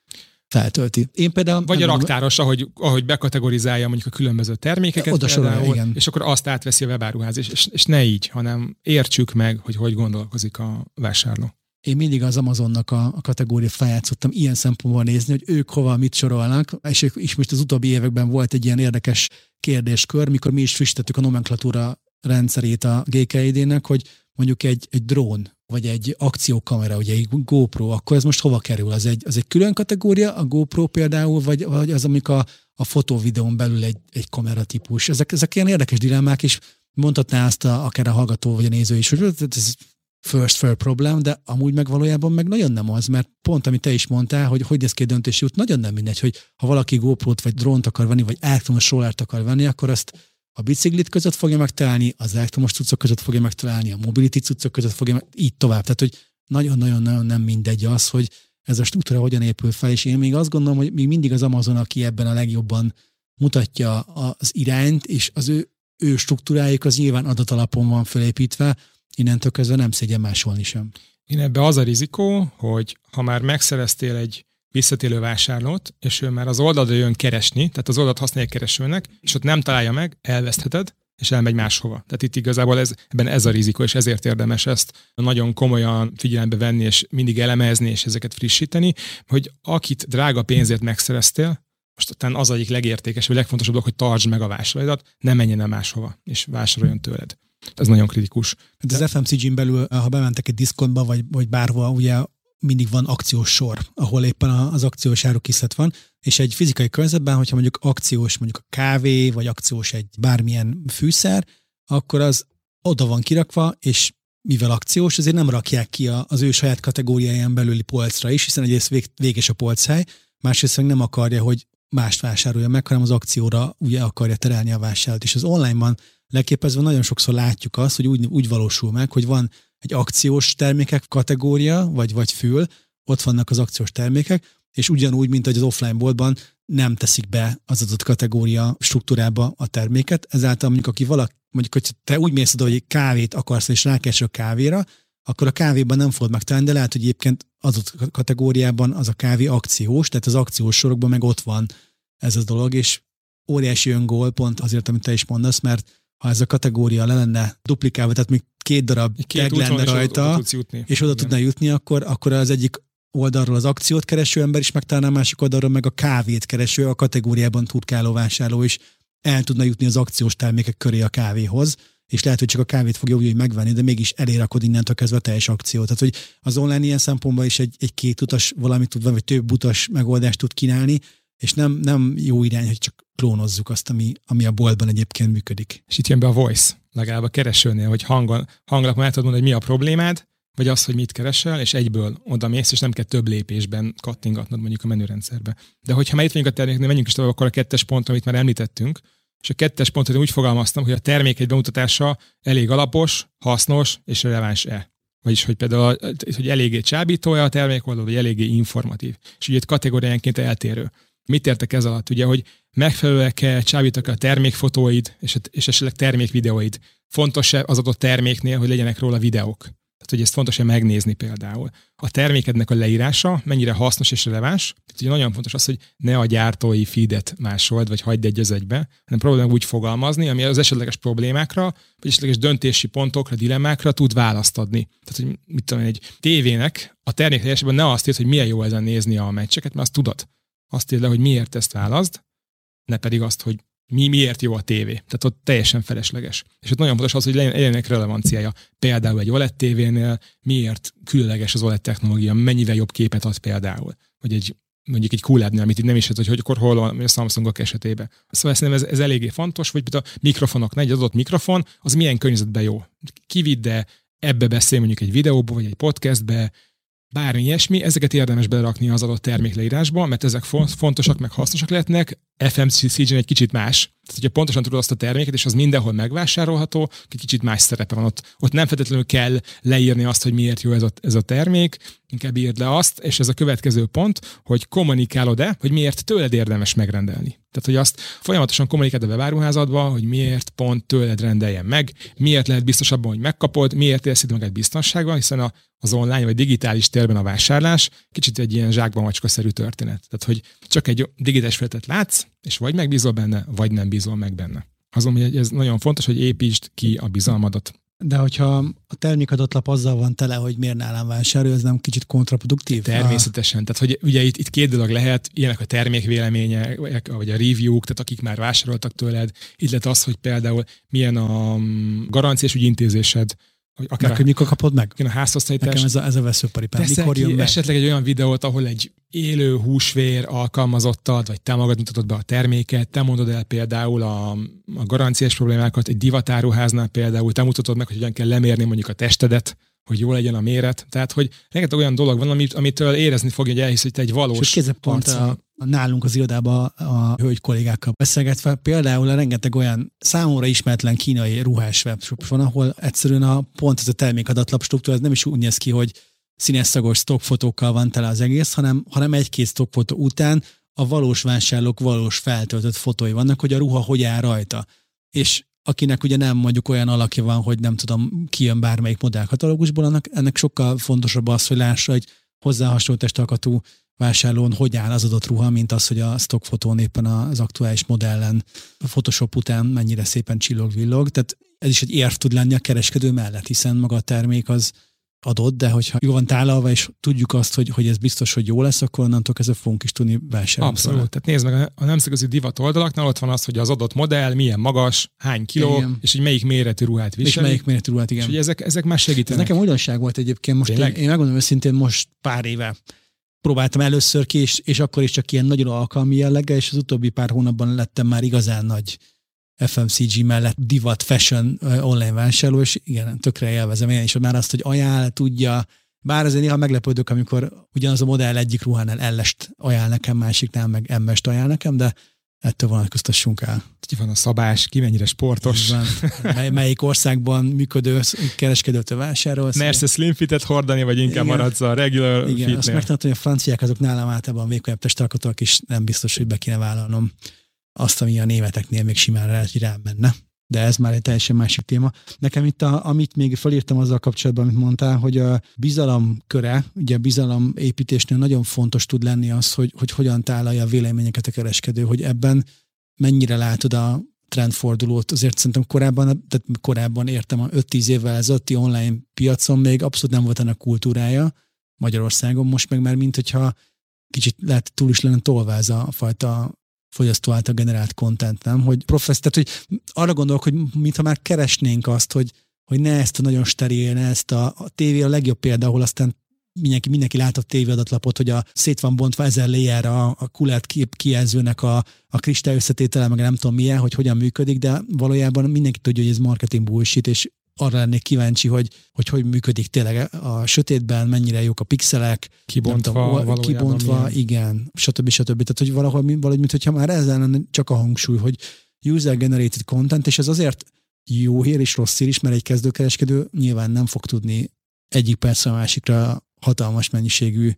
feltölti. Én például... Vagy a raktáros, ahogy, ahogy bekategorizálja mondjuk a különböző termékeket, oda például, igen. és akkor azt átveszi a webáruház, és, és, és ne így, hanem értsük meg, hogy hogy gondolkozik a vásárló. Én mindig az Amazonnak a, a kategória feljátszottam ilyen szempontból nézni, hogy ők hova mit sorolnak, és, és most az utóbbi években volt egy ilyen érdekes kérdéskör, mikor mi is frissítettük a nomenklatúra rendszerét a GKID-nek, hogy mondjuk egy, egy drón, vagy egy akciókamera, ugye egy GoPro, akkor ez most hova kerül? Az egy, az egy külön kategória, a GoPro például, vagy, vagy az, amik a, a fotóvideón belül egy, egy kameratípus. Ezek, ezek ilyen érdekes dilemmák, és mondhatná azt a, akár a hallgató vagy a néző is, hogy ez first fair problem, de amúgy meg valójában meg nagyon nem az, mert pont amit te is mondtál, hogy hogy ez ki döntési út, nagyon nem mindegy, hogy ha valaki GoPro-t vagy drónt akar venni, vagy elektromos rollert akar venni, akkor azt a biciklit között fogja megtalálni, az elektromos cuccok között fogja megtalálni, a mobility cuccok között fogja meg, így tovább. Tehát, hogy nagyon-nagyon-nagyon nem mindegy az, hogy ez a struktúra hogyan épül fel, és én még azt gondolom, hogy még mindig az Amazon, aki ebben a legjobban mutatja az irányt, és az ő, ő struktúrájuk az nyilván adatalapon van felépítve, innentől kezdve nem szégyen másolni sem. Én ebbe az a rizikó, hogy ha már megszereztél egy visszatérő vásárlót, és ő már az oldalra jön keresni, tehát az oldalt használja keresőnek, és ott nem találja meg, elvesztheted, és elmegy máshova. Tehát itt igazából ez, ebben ez a rizikó, és ezért érdemes ezt nagyon komolyan figyelembe venni, és mindig elemezni, és ezeket frissíteni, hogy akit drága pénzért megszereztél, most utána az egyik legértékesebb, legfontosabb dolog, hogy tartsd meg a vásárlóidat, ne menjen el máshova, és vásároljon tőled. Ez nagyon kritikus. De az FMCG-n belül, ha bementek egy diszkontba, vagy, vagy bárhol, ugye mindig van akciós sor, ahol éppen az akciós árukiszlet van, és egy fizikai környezetben, hogyha mondjuk akciós mondjuk a kávé, vagy akciós egy bármilyen fűszer, akkor az oda van kirakva, és mivel akciós, azért nem rakják ki az ő saját kategóriáján belüli polcra is, hiszen egyrészt vég, véges a polchely, másrészt nem akarja, hogy mást vásárolja meg, hanem az akcióra ugye akarja terelni a vásárlót. És az online-ban leképezve nagyon sokszor látjuk azt, hogy úgy, úgy valósul meg, hogy van egy akciós termékek kategória, vagy, vagy fül, ott vannak az akciós termékek, és ugyanúgy, mint az offline boltban nem teszik be az adott kategória struktúrába a terméket, ezáltal mondjuk aki valaki mondjuk, hogy te úgy mész oda, hogy kávét akarsz, és rákeres a kávéra, akkor a kávéban nem fogod megtalálni, de lehet, hogy egyébként az kategóriában az a kávé akciós, tehát az akciós sorokban meg ott van ez a dolog, és óriási öngól, pont azért, amit te is mondasz, mert ha ez a kategória le lenne duplikálva, tehát még két darab két tag lenne rajta, oda jutni. és oda tudna jutni, akkor, akkor az egyik oldalról az akciót kereső ember is megtalálná, a másik oldalról meg a kávét kereső, a kategóriában turkáló vásárló is el tudna jutni az akciós termékek köré a kávéhoz, és lehet, hogy csak a kávét fogja úgy megvenni, de mégis elérakod innentől kezdve a teljes akciót. Tehát, hogy az online ilyen szempontból is egy, egy két utas valamit tud, vagy több utas megoldást tud kínálni, és nem, nem jó irány, hogy csak klónozzuk azt, ami, ami a boltban egyébként működik. És itt jön be a voice, legalább a keresőnél, hogy hangon, hanglapon el tudod mondani, hogy mi a problémád, vagy az, hogy mit keresel, és egyből oda mész, és nem kell több lépésben kattingatnod mondjuk a menürendszerbe. De hogyha már itt vagyunk a terméknél, menjünk is tovább, akkor a kettes pont, amit már említettünk, és a kettes pontot úgy fogalmaztam, hogy a termék egy bemutatása elég alapos, hasznos és releváns-e. Vagyis, hogy például hogy eléggé csábító-e a termék oldal, vagy eléggé informatív. És ugye itt kategóriánként eltérő. Mit értek ez alatt? Ugye, hogy megfelelőek-e, csábítok a termékfotóid, és, és esetleg termékvideóid. Fontos-e az adott terméknél, hogy legyenek róla videók? Tehát, hogy ezt fontos-e megnézni például. A termékednek a leírása mennyire hasznos és releváns. Tehát, ugye nagyon fontos az, hogy ne a gyártói feedet másold, vagy hagyd egy az egybe, hanem próbálj úgy fogalmazni, ami az esetleges problémákra, vagy esetleges döntési pontokra, dilemmákra tud választ adni. Tehát, hogy mit tudom, egy tévének a termék ne azt írt, hogy milyen jó ezen nézni a meccseket, mert azt tudod. Azt írd le, hogy miért ezt válaszd, ne pedig azt, hogy mi, miért jó a tévé. Tehát ott teljesen felesleges. És ott nagyon fontos az, hogy legyenek relevanciája. Például egy OLED tévénél miért különleges az OLED technológia, mennyivel jobb képet ad például. Vagy egy mondjuk egy QLED-nél, amit nem is hogy, hogy akkor hol van a Samsungok esetében. Szóval szerintem ez, ez eléggé fontos, vagy a mikrofonok, egy adott mikrofon, az milyen környezetben jó. Kividd de ebbe beszél mondjuk egy videóba, vagy egy podcastbe, bármi ilyesmi, ezeket érdemes berakni az adott termékleírásba, mert ezek fontosak, meg hasznosak lehetnek. FMCG egy kicsit más. Tehát, hogyha pontosan tudod azt a terméket, és az mindenhol megvásárolható, kicsit más szerepe van ott. Ott nem feltétlenül kell leírni azt, hogy miért jó ez a, ez a termék, inkább írd le azt, és ez a következő pont, hogy kommunikálod-e, hogy miért tőled érdemes megrendelni. Tehát, hogy azt folyamatosan kommunikáld a webáruházadba, hogy miért pont tőled rendeljen meg, miért lehet biztos abban, hogy megkapod, miért érzed magad biztonságban, hiszen a, az online vagy digitális térben a vásárlás kicsit egy ilyen zsákban macskaszerű történet. Tehát, hogy csak egy digitális felületet látsz, és vagy megbízol benne, vagy nem bízol meg benne. Azon, hogy ez nagyon fontos, hogy építsd ki a bizalmadat de hogyha a termékadatlap azzal van tele, hogy miért nálam vásárol, ez nem kicsit kontraproduktív? Természetesen. Tehát, hogy ugye itt, itt két dolog lehet, ilyenek a termékvélemények, vagy a review-k, tehát akik már vásároltak tőled. Lehet az, hogy például milyen a mm, garanciás ügyintézésed, hogy akár meg, a, mikor kapod meg? Igen, a házhoztállítás. Nekem ez a, ez a veszőparipám. Mikor jön meg? esetleg egy olyan videót, ahol egy élő húsvér alkalmazottad, vagy te magad mutatod be a terméket, te mondod el például a, a garanciás problémákat, egy divatáruháznál például, te mutatod meg, hogy hogyan kell lemérni mondjuk a testedet, hogy jó legyen a méret. Tehát, hogy rengeteg olyan dolog van, amit, amitől érezni fogja, hogy elhisz, hogy te egy valós És pont a, a, nálunk az irodában a hölgy kollégákkal beszélgetve, például a rengeteg olyan számomra ismeretlen kínai ruhás webshop van, ahol egyszerűen a pont ez a termékadatlap struktúra, ez nem is úgy néz ki, hogy színes szagos stockfotókkal van tele az egész, hanem, hanem egy-két stockfotó után a valós vásárlók valós feltöltött fotói vannak, hogy a ruha hogy áll rajta. És akinek ugye nem mondjuk olyan alakja van, hogy nem tudom, kijön bármelyik modellkatalógusból, annak, ennek sokkal fontosabb az, hogy lássa, hogy hozzá hasonló testalkatú vásárlón hogy áll az adott ruha, mint az, hogy a stockfotón éppen az aktuális modellen a Photoshop után mennyire szépen csillog-villog. Tehát ez is egy érv tud lenni a kereskedő mellett, hiszen maga a termék az adott, de hogyha jó van tálalva, és tudjuk azt, hogy, hogy ez biztos, hogy jó lesz, akkor onnantól kezdve fogunk is tudni vásárolni. Abszolút. Tehát nézd meg, a nemzetközi divat oldalaknál ott van az, hogy az adott modell milyen magas, hány kiló, igen. és hogy melyik méretű ruhát visel. És melyik méretű ruhát, igen. És hogy ezek, ezek már segítenek. Ez nekem újdonság volt egyébként. Most én, én megmondom őszintén, most pár éve próbáltam először ki, és, és akkor is csak ilyen nagyon alkalmi jelleggel, és az utóbbi pár hónapban lettem már igazán nagy FMCG mellett divat fashion online vásárló, és igen, tökre élvezem én is, már azt, hogy ajánl, tudja, bár azért néha meglepődök, amikor ugyanaz a modell egyik ruhánál ellest ajánl nekem, másiknál meg emmest ajánl nekem, de ettől vonatkoztassunk el. Ki van a szabás, ki mennyire sportos. Van. Mely, melyik országban működő kereskedőtől vásárolsz. Mersz slim fitet hordani, vagy inkább Igen. maradsz a regular Igen, fitnél. azt megtanultam, hogy a franciák azok nálam általában vékonyabb testalkotók, és nem biztos, hogy be kéne vállalnom azt, ami a németeknél még simán lehet, hogy rám menne. De ez már egy teljesen másik téma. Nekem itt, a, amit még felírtam azzal kapcsolatban, amit mondtál, hogy a bizalom köre, ugye a bizalom építésnél nagyon fontos tud lenni az, hogy, hogy hogyan tálalja a véleményeket a kereskedő, hogy ebben mennyire látod a trendfordulót. Azért szerintem korábban, tehát korábban értem, a 5-10 évvel ezelőtti online piacon még abszolút nem volt ennek kultúrája Magyarországon, most meg már mint hogyha kicsit lehet túl is lenne tolva ez a fajta fogyasztó által generált content, nem? Hogy professz, tehát hogy arra gondolok, hogy mintha már keresnénk azt, hogy, hogy ne ezt a nagyon steril, ne ezt a, a tévé a legjobb példa, ahol aztán mindenki, mindenki látott tévéadatlapot, hogy a szét van bontva ezer layer a, a kulert kép kijelzőnek a, a kristály összetétele, meg nem tudom milyen, hogy hogyan működik, de valójában mindenki tudja, hogy ez marketing bullshit, és arra lennék kíváncsi, hogy, hogy hogy működik tényleg a sötétben, mennyire jók a pixelek, kibontva, tudom, kibontva milyen. igen, stb. stb. Tehát, hogy valahol, valahogy, mintha már ezzel lenne csak a hangsúly, hogy user-generated content, és ez azért jó hír és rossz hír is, mert egy kezdőkereskedő nyilván nem fog tudni egyik percre a másikra hatalmas mennyiségű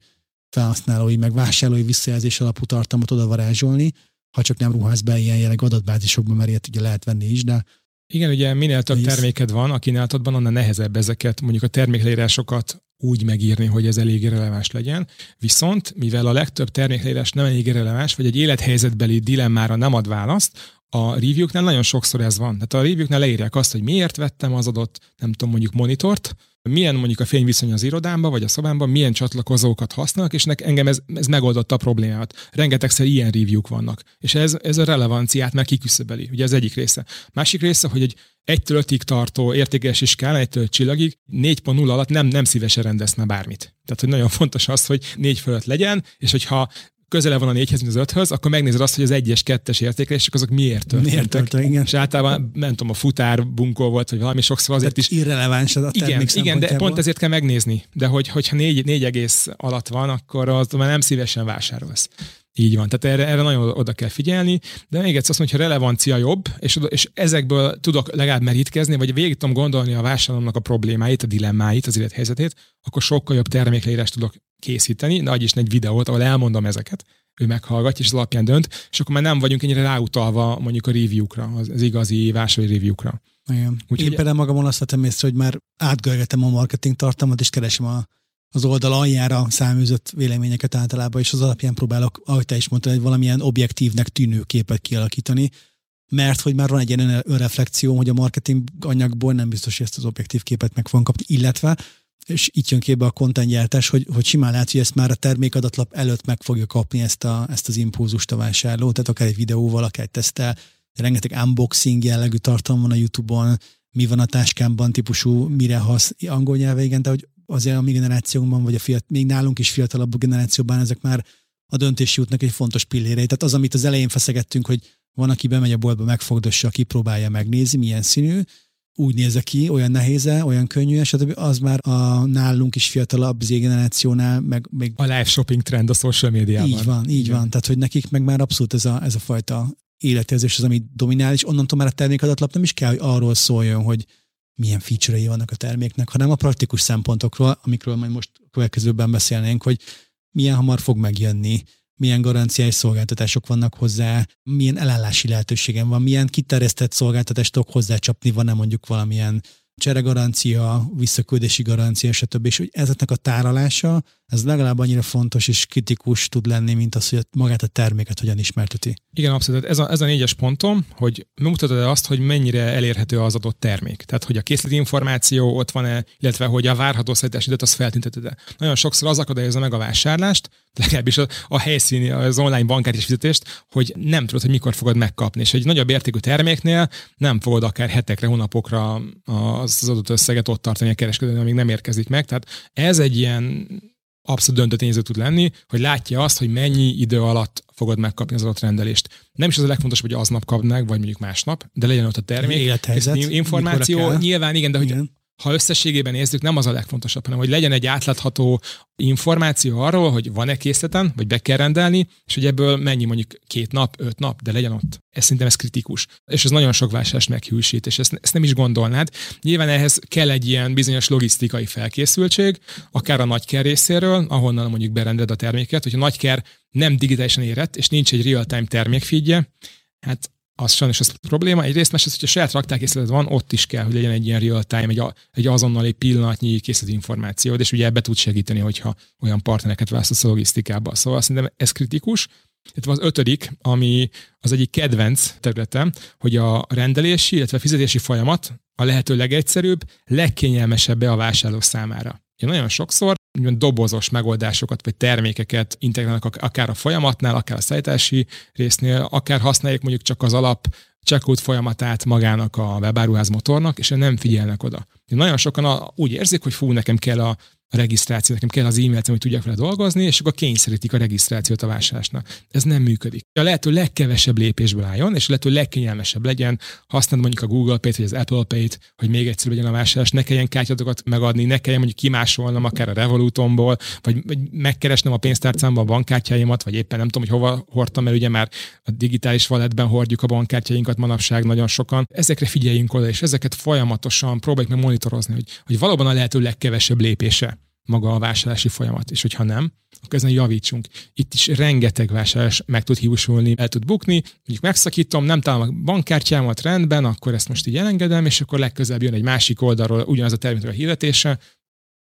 felhasználói, meg vásárlói visszajelzés alapú tartalmat oda varázsolni, ha csak nem ruház be ilyen jellegű adatbázisokba, mert ilyet ugye lehet venni is, de igen, ugye minél több terméked van a kínálatodban, annál nehezebb ezeket, mondjuk a termékleírásokat úgy megírni, hogy ez elég releváns legyen. Viszont, mivel a legtöbb termékleírás nem elég releváns, vagy egy élethelyzetbeli dilemmára nem ad választ, a review-knál nagyon sokszor ez van. Tehát a review-knál leírják azt, hogy miért vettem az adott, nem tudom, mondjuk monitort, milyen mondjuk a fényviszony az irodámban, vagy a szobámban, milyen csatlakozókat használnak, és nek, engem ez, ez megoldotta a problémát. Rengetegszer ilyen review vannak. És ez, ez a relevanciát meg kiküszöbeli. Ugye ez egyik része. Másik része, hogy egy 1 ötig tartó értékelési skálá, 1 csillagig 4.0 alatt nem, nem szívesen rendezne bármit. Tehát, hogy nagyon fontos az, hogy 4 fölött legyen, és hogyha közele van a 4-hez, mint az 5-höz, akkor megnézed azt, hogy az 1-es, 2-es értékelések azok miért történtek. Miért történt, igen. És általában, nem tudom, a futár bunkó volt, vagy valami sokszor azért Tehát is. Irreleváns az a Igen, igen, de pont ezért kell megnézni. De hogy, hogyha 4, 4 egész alatt van, akkor az már nem szívesen vásárolsz. Így van, tehát erre, erre nagyon oda kell figyelni, de még egyszer azt mondja, hogy relevancia jobb, és, és ezekből tudok legalább merítkezni, vagy végig tudom gondolni a vásárlónak a problémáit, a dilemmáit, az élethelyzetét, akkor sokkal jobb termékleírást tudok készíteni, nagy is egy videót, ahol elmondom ezeket, ő meghallgatja, és az alapján dönt, és akkor már nem vagyunk ennyire ráutalva mondjuk a review-kra, az, az igazi vásárlói review-kra. Igen. Úgy, Én például magamon azt vettem észre, hogy már átgörgetem a marketing tartalmat, és keresem a, az oldal aljára száműzött véleményeket általában, és az alapján próbálok, ahogy te is mondtad, egy valamilyen objektívnek tűnő képet kialakítani, mert hogy már van egy ilyen önreflexió, hogy a marketing anyagból nem biztos, hogy ezt az objektív képet meg fogom kapni, illetve és itt jön képbe a kontentgyártás, hogy, hogy simán lehet, hogy ezt már a termékadatlap előtt meg fogja kapni ezt, a, ezt az impulzust a vásárló, tehát akár egy videóval, akár egy tesztel, rengeteg unboxing jellegű tartalom van a YouTube-on, mi van a táskámban típusú, mire hasz angol nyelve, igen, de hogy azért a mi generációnkban, vagy a fiat, még nálunk is fiatalabb generációban ezek már a döntési útnak egy fontos pillérei. Tehát az, amit az elején feszegettünk, hogy van, aki bemegy a boltba, megfogdossa, kipróbálja, megnézi, milyen színű, úgy néz ki, olyan nehéze, olyan könnyű, stb. az már a nálunk is fiatalabb Z generációnál, meg még... A live shopping trend a social médiában. Így van, így Igen. van. Tehát, hogy nekik meg már abszolút ez a, ez a fajta életérzés az, ami dominál, és onnantól már a termékadatlap nem is kell, hogy arról szóljon, hogy milyen feature vannak a terméknek, hanem a praktikus szempontokról, amikről majd most következőben beszélnénk, hogy milyen hamar fog megjönni, milyen garanciális szolgáltatások vannak hozzá, milyen elállási lehetőségem van, milyen kiterjesztett szolgáltatást tudok hozzácsapni, van-e mondjuk valamilyen cseregarancia, visszaküldési garancia, stb. És hogy ezeknek a tárolása, ez legalább annyira fontos és kritikus tud lenni, mint az, hogy magát a terméket hogyan ismerteti. Igen, abszolút. Ez a, ez a négyes pontom, hogy mutatod -e azt, hogy mennyire elérhető az adott termék. Tehát, hogy a készleti információ ott van-e, illetve hogy a várható szállítási időt az feltünteted -e. Nagyon sokszor az akadályozza meg a vásárlást, legalábbis a, a helyszíni, az online bankáris fizetést, hogy nem tudod, hogy mikor fogod megkapni. És egy nagyobb értékű terméknél nem fogod akár hetekre, hónapokra az, az adott összeget ott tartani a kereskedőnél, amíg nem érkezik meg. Tehát ez egy ilyen abszolút döntő tényező tud lenni, hogy látja azt, hogy mennyi idő alatt fogod megkapni az adott rendelést. Nem is az a legfontosabb, hogy aznap meg, vagy mondjuk másnap, de legyen ott a termék, Élethelyzet, információ. Nyilván igen, de hogy igen ha összességében nézzük, nem az a legfontosabb, hanem hogy legyen egy átlátható információ arról, hogy van-e készleten, vagy be kell rendelni, és hogy ebből mennyi mondjuk két nap, öt nap, de legyen ott. Ez szerintem ez kritikus. És ez nagyon sok vásárlást meghűsít, és ezt, ezt nem is gondolnád. Nyilván ehhez kell egy ilyen bizonyos logisztikai felkészültség, akár a nagyker részéről, ahonnan mondjuk berended a terméket, hogyha nagyker nem digitálisan érett, és nincs egy real-time termékfeedje, hát az sajnos az probléma. Egyrészt, másrészt, hogyha saját raktárkészleted van, ott is kell, hogy legyen egy ilyen real-time, egy, egy azonnali pillanatnyi készlet információ, és ugye ebbe tud segíteni, hogyha olyan partnereket választasz a logisztikába. Szóval szerintem ez kritikus. Itt van az ötödik, ami az egyik kedvenc területem, hogy a rendelési, illetve fizetési folyamat a lehető legegyszerűbb, legkényelmesebb a vásárló számára. Én nagyon sokszor dobozos megoldásokat vagy termékeket integrálnak akár a folyamatnál, akár a szállítási résznél, akár használják mondjuk csak az alap checkout folyamatát magának a webáruház motornak, és nem figyelnek oda. Nagyon sokan úgy érzik, hogy fú, nekem kell a regisztráció, nekem kell az e-mailt, hogy tudjak vele dolgozni, és akkor kényszerítik a regisztrációt a vásárlásnak. Ez nem működik. A lehető legkevesebb lépésből álljon, és a lehető legkényelmesebb legyen, használni mondjuk a Google Pay-t, vagy az Apple Pay-t, hogy még egyszer legyen a vásárlás, ne kelljen kártyatokat megadni, ne kelljen mondjuk kimásolnom akár a Revolutomból, vagy, vagy megkeresnem a pénztárcámban a bankkártyáimat, vagy éppen nem tudom, hogy hova hordtam, mert ugye már a digitális valetben hordjuk a bankkártyáinkat manapság nagyon sokan. Ezekre figyeljünk oda, és ezeket folyamatosan próbáljuk meg monitorozni, hogy, hogy valóban a lehető legkevesebb lépése maga a vásárlási folyamat, és hogyha nem, akkor ezen javítsunk. Itt is rengeteg vásárlás meg tud hiúsulni, el tud bukni, mondjuk megszakítom, nem találom a bankkártyámat rendben, akkor ezt most így elengedem, és akkor legközelebb jön egy másik oldalról ugyanaz a terméknek a hirdetése,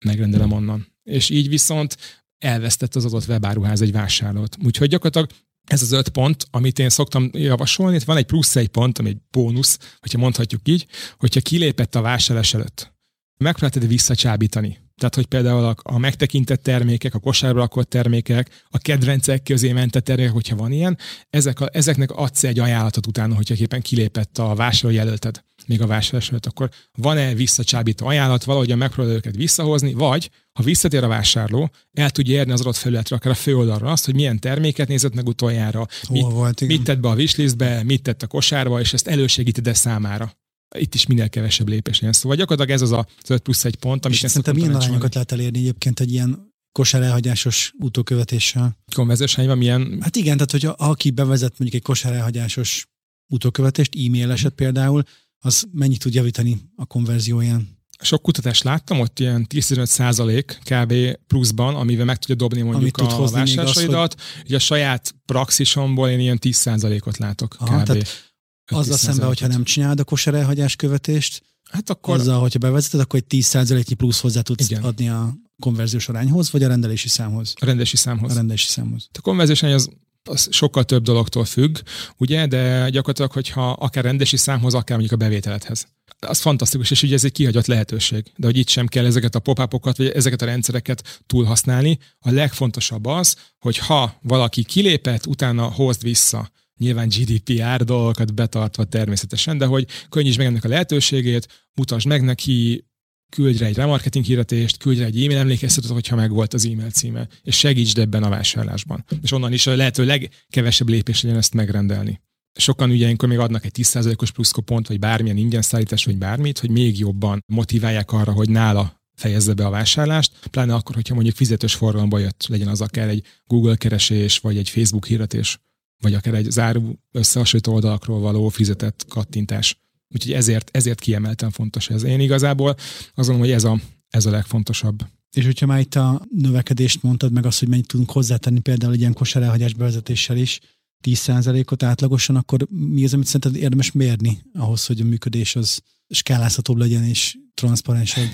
megrendelem onnan. És így viszont elvesztett az adott webáruház egy vásárlót. Úgyhogy gyakorlatilag ez az öt pont, amit én szoktam javasolni, itt van egy plusz egy pont, ami egy bónusz, hogyha mondhatjuk így, hogyha kilépett a vásárlás előtt, megpróbáltad visszacsábítani tehát, hogy például a, a megtekintett termékek, a kosárba lakott termékek, a kedvencek közé mentett termékek, hogyha van ilyen, ezek a, ezeknek adsz egy ajánlatot utána, hogyha éppen kilépett a vásárlójelölted még a vásárlás előtt, akkor van-e visszacsábító ajánlat, valahogyan megpróbálod őket visszahozni, vagy ha visszatér a vásárló, el tudja érni az adott felületre, akár a főoldalra azt, hogy milyen terméket nézett meg utoljára, mit, volt, mit tett be a wishlistbe, mit tett a kosárba, és ezt elősegíted számára itt is minél kevesebb lépés legyen. Szóval gyakorlatilag ez az a 5 plusz egy pont, amit én Szerintem milyen arányokat lehet elérni egyébként egy ilyen kosár elhagyásos utókövetéssel? Konverziós van milyen? Hát igen, tehát hogyha aki bevezet mondjuk egy kosár elhagyásos utókövetést, e-mail eset például, az mennyit tud javítani a konverzióján? Sok kutatást láttam, ott ilyen 10-15 százalék kb. pluszban, amivel meg tudja dobni mondjuk Amit a vásárlásaidat. Hogy... Ugye a saját praxisomból én ilyen 10 százalékot látok Aha, kb. Tehát azzal szemben, hogyha nem csinálod a kosár elhagyás követést, hát akkor... azzal, hogyha bevezeted, akkor egy 10%-nyi plusz hozzá tudsz Igen. adni a konverziós arányhoz, vagy a rendelési számhoz? A rendelési számhoz. A rendelési számhoz. A konverziós arány az, az sokkal több dologtól függ, ugye, de gyakorlatilag, hogyha akár rendelési számhoz, akár mondjuk a bevételethez. Az fantasztikus, és ugye ez egy kihagyott lehetőség. De hogy itt sem kell ezeket a pop vagy ezeket a rendszereket túlhasználni. A legfontosabb az, hogy ha valaki kilépett, utána hozd vissza nyilván GDPR dolgokat betartva természetesen, de hogy könnyíts meg ennek a lehetőségét, mutasd meg neki, küldj rá egy remarketing hirdetést, küldj rá egy e-mail emlékeztetőt, hogyha meg volt az e-mail címe, és segítsd ebben a vásárlásban. És onnan is a lehető legkevesebb lépés legyen ezt megrendelni. Sokan ugye ilyenkor még adnak egy 10%-os pluszkopont, vagy bármilyen ingyen szállítás, vagy bármit, hogy még jobban motiválják arra, hogy nála fejezze be a vásárlást, pláne akkor, hogyha mondjuk fizetős forgalomba jött, legyen az akár egy Google keresés, vagy egy Facebook hirdetés vagy akár egy záró összehasonlító oldalakról való fizetett kattintás. Úgyhogy ezért, ezért kiemelten fontos ez. Én igazából azt gondolom, hogy ez a, ez a legfontosabb. És hogyha már itt a növekedést mondtad, meg azt, hogy mennyit tudunk hozzátenni például egy ilyen kosárelhagyás bevezetéssel is, 10%-ot átlagosan, akkor mi az, amit szerinted érdemes mérni ahhoz, hogy a működés az skálázhatóbb legyen és transzparensabb?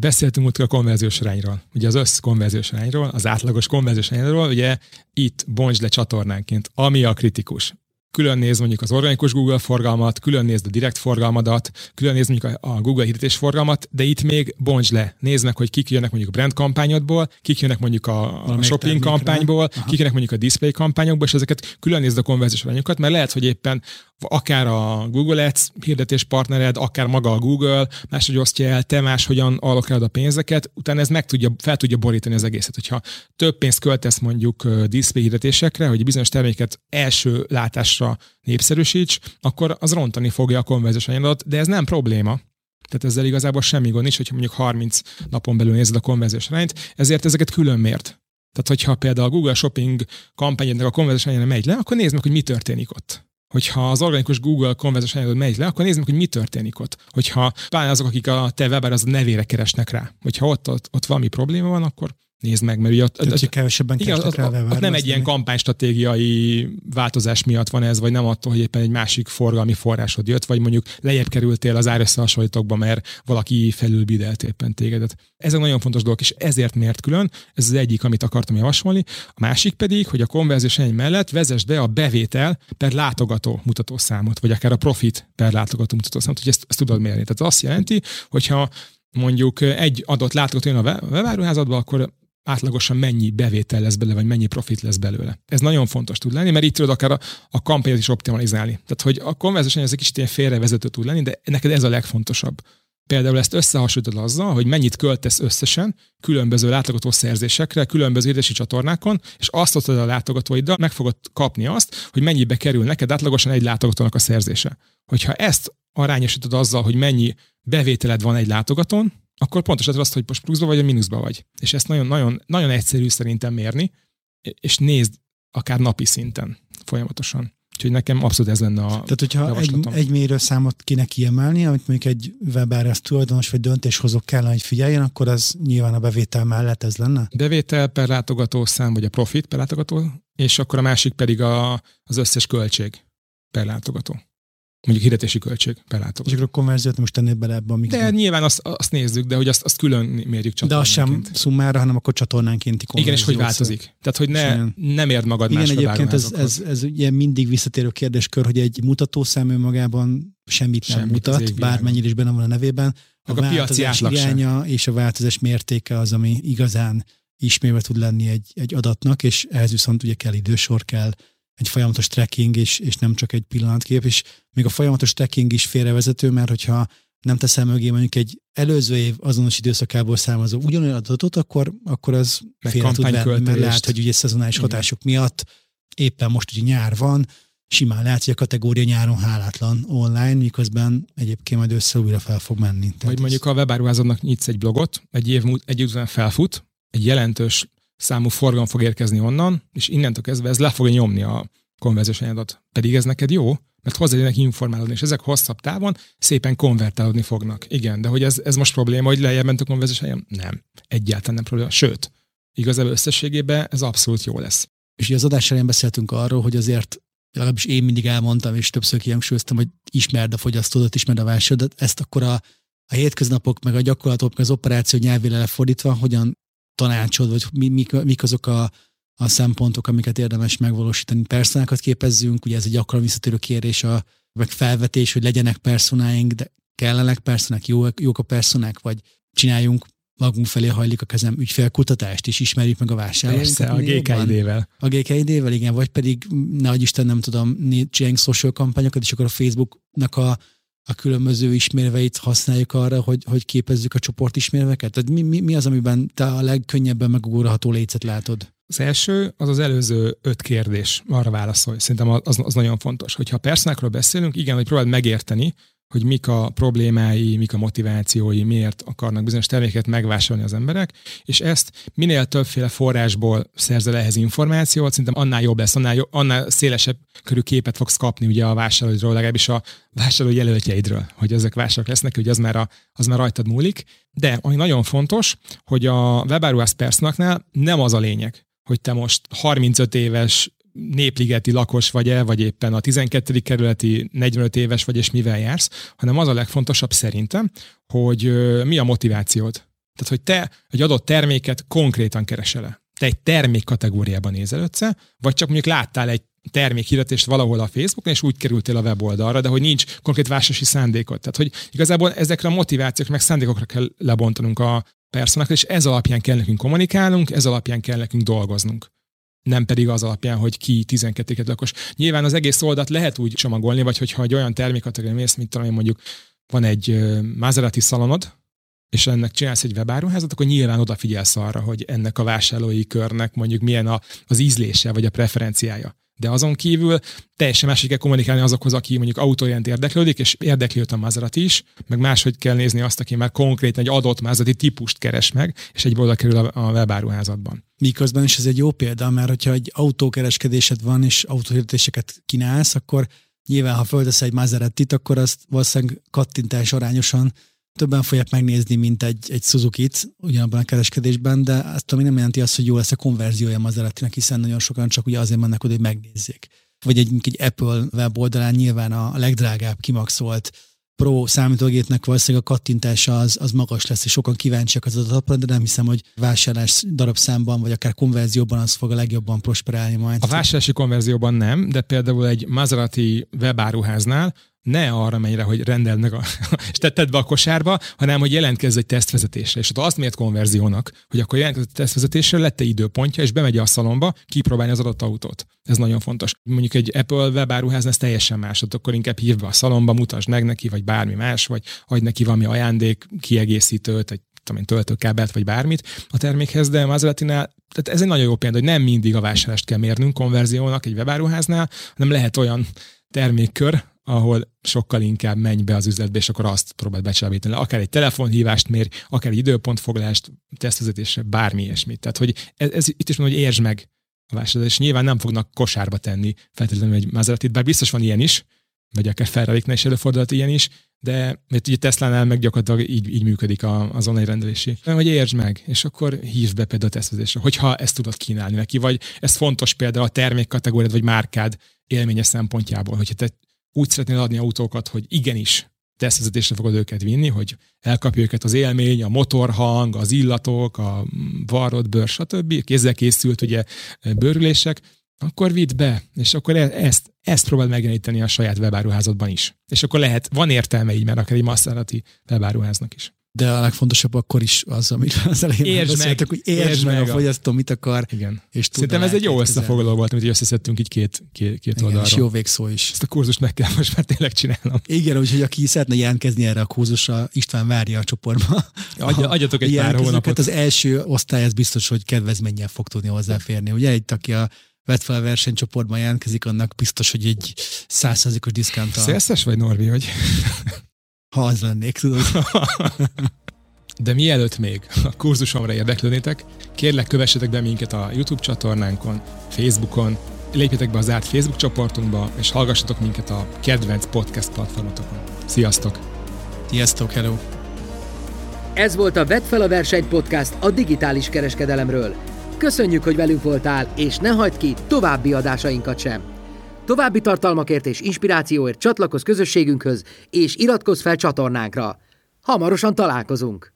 Beszéltünk ott a konverziós arányról, ugye az össz konverziós arányról, az átlagos konverziós arányról, ugye itt bontsd le csatornánként, ami a kritikus külön néz mondjuk az organikus Google forgalmat, külön nézd a direkt forgalmadat, külön néz mondjuk a Google hirdetés forgalmat, de itt még bontsd le. Nézd meg, hogy kik jönnek mondjuk a brand kampányodból, kik jönnek mondjuk a, a shopping kampányból, Aha. kik jönnek mondjuk a display kampányokból, és ezeket külön nézd a konverziós arányokat, mert lehet, hogy éppen akár a Google Ads hirdetés partnered, akár maga a Google máshogy osztja el, te máshogyan allokálod a pénzeket, utána ez meg tudja, fel tudja borítani az egészet. Hogyha több pénzt költesz mondjuk display hirdetésekre, hogy bizonyos terméket első látásra népszerűsíts, akkor az rontani fogja a konverziós de ez nem probléma. Tehát ezzel igazából semmi gond nincs, hogyha mondjuk 30 napon belül nézed a konverziós arányt, ezért ezeket külön mért. Tehát, hogyha például a Google Shopping kampányodnak a konverziós aránya megy le, akkor nézd meg, hogy mi történik ott hogyha az organikus Google konverziós anyagod megy le, akkor nézzük, hogy mi történik ott. Hogyha pláne azok, akik a te weber az a nevére keresnek rá. Hogyha ott, ott, ott valami probléma van, akkor nézd meg, mert ugye ott, Tehát, hogy kevesebben igen, ott, ott, ott nem egy ilyen kampánystratégiai változás miatt van ez, vagy nem attól, hogy éppen egy másik forgalmi forrásod jött, vagy mondjuk lejjebb kerültél az árösszehasonlítókba, mert valaki felülbidelt éppen tégedet. Ezek nagyon fontos dolgok, és ezért miért külön, ez az egyik, amit akartam javasolni. A másik pedig, hogy a konverziós egy mellett vezesd be a bevétel per látogató mutatószámot, vagy akár a profit per látogató mutatószámot, hogy ezt, ezt tudod mérni. Tehát azt jelenti, hogyha mondjuk egy adott látogató jön a webáruházadba, akkor átlagosan mennyi bevétel lesz belőle, vagy mennyi profit lesz belőle. Ez nagyon fontos tud lenni, mert itt tudod akár a, a kampányot is optimalizálni. Tehát, hogy a konverziós ez egy kicsit ilyen félrevezető tud lenni, de neked ez a legfontosabb. Például ezt összehasonlítod azzal, hogy mennyit költesz összesen különböző látogató szerzésekre, különböző édesi csatornákon, és azt osztod a látogatóiddal, meg fogod kapni azt, hogy mennyibe kerül neked átlagosan egy látogatónak a szerzése. Hogyha ezt arányosítod azzal, hogy mennyi bevételed van egy látogatón, akkor pontosan azt, hogy most pluszba vagy, vagy mínuszba vagy. És ezt nagyon, nagyon, nagyon egyszerű szerintem mérni, és nézd akár napi szinten folyamatosan. Úgyhogy nekem abszolút ez lenne a Tehát, hogyha egy, egy mérőszámot kéne kiemelni, amit mondjuk egy webárász tulajdonos vagy döntéshozók kellene, hogy figyeljen, akkor az nyilván a bevétel mellett ez lenne? Bevétel per látogató szám, vagy a profit per látogató, és akkor a másik pedig a, az összes költség per látogató mondjuk hirdetési költség per látogató. És akkor a konverziót most tennéd bele ebbe a mixbe. De nyilván azt, azt nézzük, de hogy azt, azt külön mérjük csatornánként. De az sem szummára, hanem akkor csatornánkénti konverzió. Igen, és hogy változik. Tehát, hogy ne, nem érd magad Igen, egyébként ez, ez, ez, ugye mindig visszatérő kérdéskör, hogy egy mutatószám önmagában semmit nem semmit mutat, bármennyire is benne van a nevében. A, a iránya sem. és a változás mértéke az, ami igazán ismérve tud lenni egy, egy adatnak, és ehhez viszont ugye kell idősor, kell egy folyamatos tracking, és, és nem csak egy pillanatkép, és még a folyamatos tracking is félrevezető, mert hogyha nem teszel mögé mondjuk egy előző év azonos időszakából származó ugyanolyan adatot, akkor, akkor az félre tud venni, mert lehet, hogy ugye szezonális hatások miatt éppen most ugye nyár van, simán lehet, hogy a kategória nyáron hálátlan online, miközben egyébként majd össze újra fel fog menni. Tehát Vagy mondjuk a webáruházadnak nyitsz egy blogot, egy év, egy év után felfut, egy jelentős számú forgalom fog érkezni onnan, és innentől kezdve ez le fogja nyomni a konverziós anyagot. Pedig ez neked jó, mert hozzájönnek informálódni, és ezek hosszabb távon szépen konvertálódni fognak. Igen, de hogy ez, ez most probléma, hogy lejjebb ment a konverziós anyag? Nem. Egyáltalán nem probléma. Sőt, igazából összességében ez abszolút jó lesz. És az adás elején beszéltünk arról, hogy azért legalábbis én mindig elmondtam, és többször kihangsúlyoztam, hogy ismerd a fogyasztódat, ismerd a vásárlódat, ezt akkor a, a hétköznapok, meg a gyakorlatok, meg az operáció nyelvére lefordítva, hogyan tanácsod, vagy mi, mik, mik azok a, a szempontok, amiket érdemes megvalósítani. Personákat képezzünk, ugye ez egy gyakran visszatérő kérés, a, meg felvetés, hogy legyenek personáink, de kellenek personák, jó, jók a personák, vagy csináljunk magunk felé hajlik a kezem ügyfélkutatást, és ismerjük meg a vásárlóinkat. Persze, a GKID-vel. A GKID-vel, igen, vagy pedig, nehogy Isten nem tudom, csináljunk social kampányokat, és akkor a Facebooknak a a különböző ismérveit használjuk arra, hogy, hogy képezzük a csoportismérveket? Tehát mi, mi, mi az, amiben te a legkönnyebben megugorható lécet látod? Az első, az az előző öt kérdés, arra válaszolj. Szerintem az, az nagyon fontos. Hogyha personákról beszélünk, igen, hogy próbáld megérteni, hogy mik a problémái, mik a motivációi, miért akarnak bizonyos terméket megvásárolni az emberek, és ezt minél többféle forrásból szerzel ehhez információt, szerintem annál jobb lesz, annál, jobb, annál szélesebb körű képet fogsz kapni ugye a vásárlóidról, legalábbis a vásárló jelöltjeidről, hogy ezek vásárlók lesznek, hogy az már, a, az már rajtad múlik. De ami nagyon fontos, hogy a webáruhász persznaknál nem az a lényeg, hogy te most 35 éves népligeti lakos vagy-e, vagy éppen a 12. kerületi 45 éves vagy, és mivel jársz, hanem az a legfontosabb szerintem, hogy mi a motivációd. Tehát, hogy te egy adott terméket konkrétan keresel Te egy termék kategóriában nézel össze, vagy csak mondjuk láttál egy termékhirdetést valahol a Facebookon, és úgy kerültél a weboldalra, de hogy nincs konkrét vásárlási szándékot. Tehát, hogy igazából ezekre a motivációk meg szándékokra kell lebontanunk a personákat, és ez alapján kell nekünk kommunikálnunk, ez alapján kell nekünk dolgoznunk nem pedig az alapján, hogy ki 12 lakos. Nyilván az egész oldalt lehet úgy csomagolni, vagy hogyha egy olyan termékkategória mész, mint talán mondjuk van egy Maserati szalonod, és ennek csinálsz egy webáruházat, akkor nyilván odafigyelsz arra, hogy ennek a vásárlói körnek mondjuk milyen a, az ízlése vagy a preferenciája. De azon kívül teljesen másik kell kommunikálni azokhoz, aki mondjuk autójent érdeklődik, és érdekli őt a Maserati is, meg máshogy kell nézni azt, aki már konkrétan egy adott Maserati típust keres meg, és egy oda kerül a webáruházatban. Miközben is ez egy jó példa, mert hogyha egy autókereskedésed van, és autóhirdetéseket kínálsz, akkor nyilván, ha földesz egy Maserati-t, akkor azt valószínűleg kattintás arányosan többen fogják megnézni, mint egy, egy Suzuki-t ugyanabban a kereskedésben, de azt ami nem jelenti azt, hogy jó lesz a konverziója Maseratinek, hiszen nagyon sokan csak ugye azért mennek oda, hogy megnézzék. Vagy egy, egy Apple weboldalán nyilván a legdrágább kimaxolt Pro számítógépnek valószínűleg a kattintása az, az magas lesz, és sokan kíváncsiak az adatapra, de nem hiszem, hogy vásárlás darabszámban, vagy akár konverzióban az fog a legjobban prosperálni majd. A vásárlási konverzióban nem, de például egy Maserati webáruháznál ne arra menj rá, hogy rendeld meg a, <laughs> és tetted be a kosárba, hanem hogy jelentkezz egy tesztvezetésre. És ha azt miért konverziónak, hogy akkor jelentkezz egy tesztvezetésre, lett egy időpontja, és bemegy a szalomba kipróbálni az adott autót. Ez nagyon fontos. Mondjuk egy Apple webáruház, ez teljesen más, ott akkor inkább hív be a szalomba, mutasd meg neki, vagy bármi más, vagy adj neki valami ajándék, kiegészítőt, egy tudom én, töltőkábelt, vagy bármit a termékhez, de Maseratinál tehát ez egy nagyon jó példa, hogy nem mindig a vásárlást kell mérnünk konverziónak egy webáruháznál, hanem lehet olyan termékkör, ahol sokkal inkább menj be az üzletbe, és akkor azt próbáld becsábítani. Akár egy telefonhívást mér, akár egy időpontfoglalást, tesztvezetésre, bármi ilyesmit. Tehát, hogy ez, ez itt is mondom, hogy értsd meg a vásárlás, és nyilván nem fognak kosárba tenni feltétlenül egy Maserati, bár biztos van ilyen is, vagy akár ferrari is előfordulhat ilyen is, de mert ugye Tesla-nál meg gyakorlatilag így, így működik a, az online rendelési. Hogy értsd meg, és akkor hívd be például a tesztvezésre, hogyha ezt tudod kínálni neki, vagy ez fontos például a termékkategóriád vagy márkád élménye szempontjából, hogyha te úgy szeretnél adni autókat, hogy igenis tesztvezetésre fogod őket vinni, hogy elkapja őket az élmény, a motorhang, az illatok, a varrott bőr, stb. kézzel készült ugye bőrülések, akkor vidd be, és akkor e- ezt, ezt próbáld megjeleníteni a saját webáruházadban is. És akkor lehet, van értelme így, mert akár egy Maserati webáruháznak is de a legfontosabb akkor is az, amit az elején értsd meg, hogy értsd, értsd meg, meg a fogyasztó mit akar. Igen. És Szerintem ez egy jó összefoglaló volt, amit összeszedtünk így két, két, két Igen, oldalra. És jó végszó is. Ezt a kurzust meg kell most már tényleg csinálnom. Igen, úgyhogy aki szeretne jelentkezni erre a kurzusra, István várja a csoportba. Adja, adjatok egy pár hónapot. Az első osztály ez biztos, hogy kedvezménnyel fog tudni hozzáférni. Ugye egy, aki a vett fel a versenycsoportban jelentkezik, annak biztos, hogy egy százszerzikos diszkánttal. Szélszes vagy Norbi, hogy? Ha az lennék, tudod. <laughs> De mielőtt még a kurzusomra érdeklődnétek, kérlek kövessetek be minket a YouTube csatornánkon, Facebookon, lépjetek be az árt Facebook csoportunkba, és hallgassatok minket a kedvenc podcast platformotokon. Sziasztok! Sziasztok, hello! Ez volt a Vedd fel a verseny podcast a digitális kereskedelemről. Köszönjük, hogy velünk voltál, és ne hagyd ki további adásainkat sem. További tartalmakért és inspirációért csatlakozz közösségünkhöz, és iratkozz fel csatornánkra. Hamarosan találkozunk!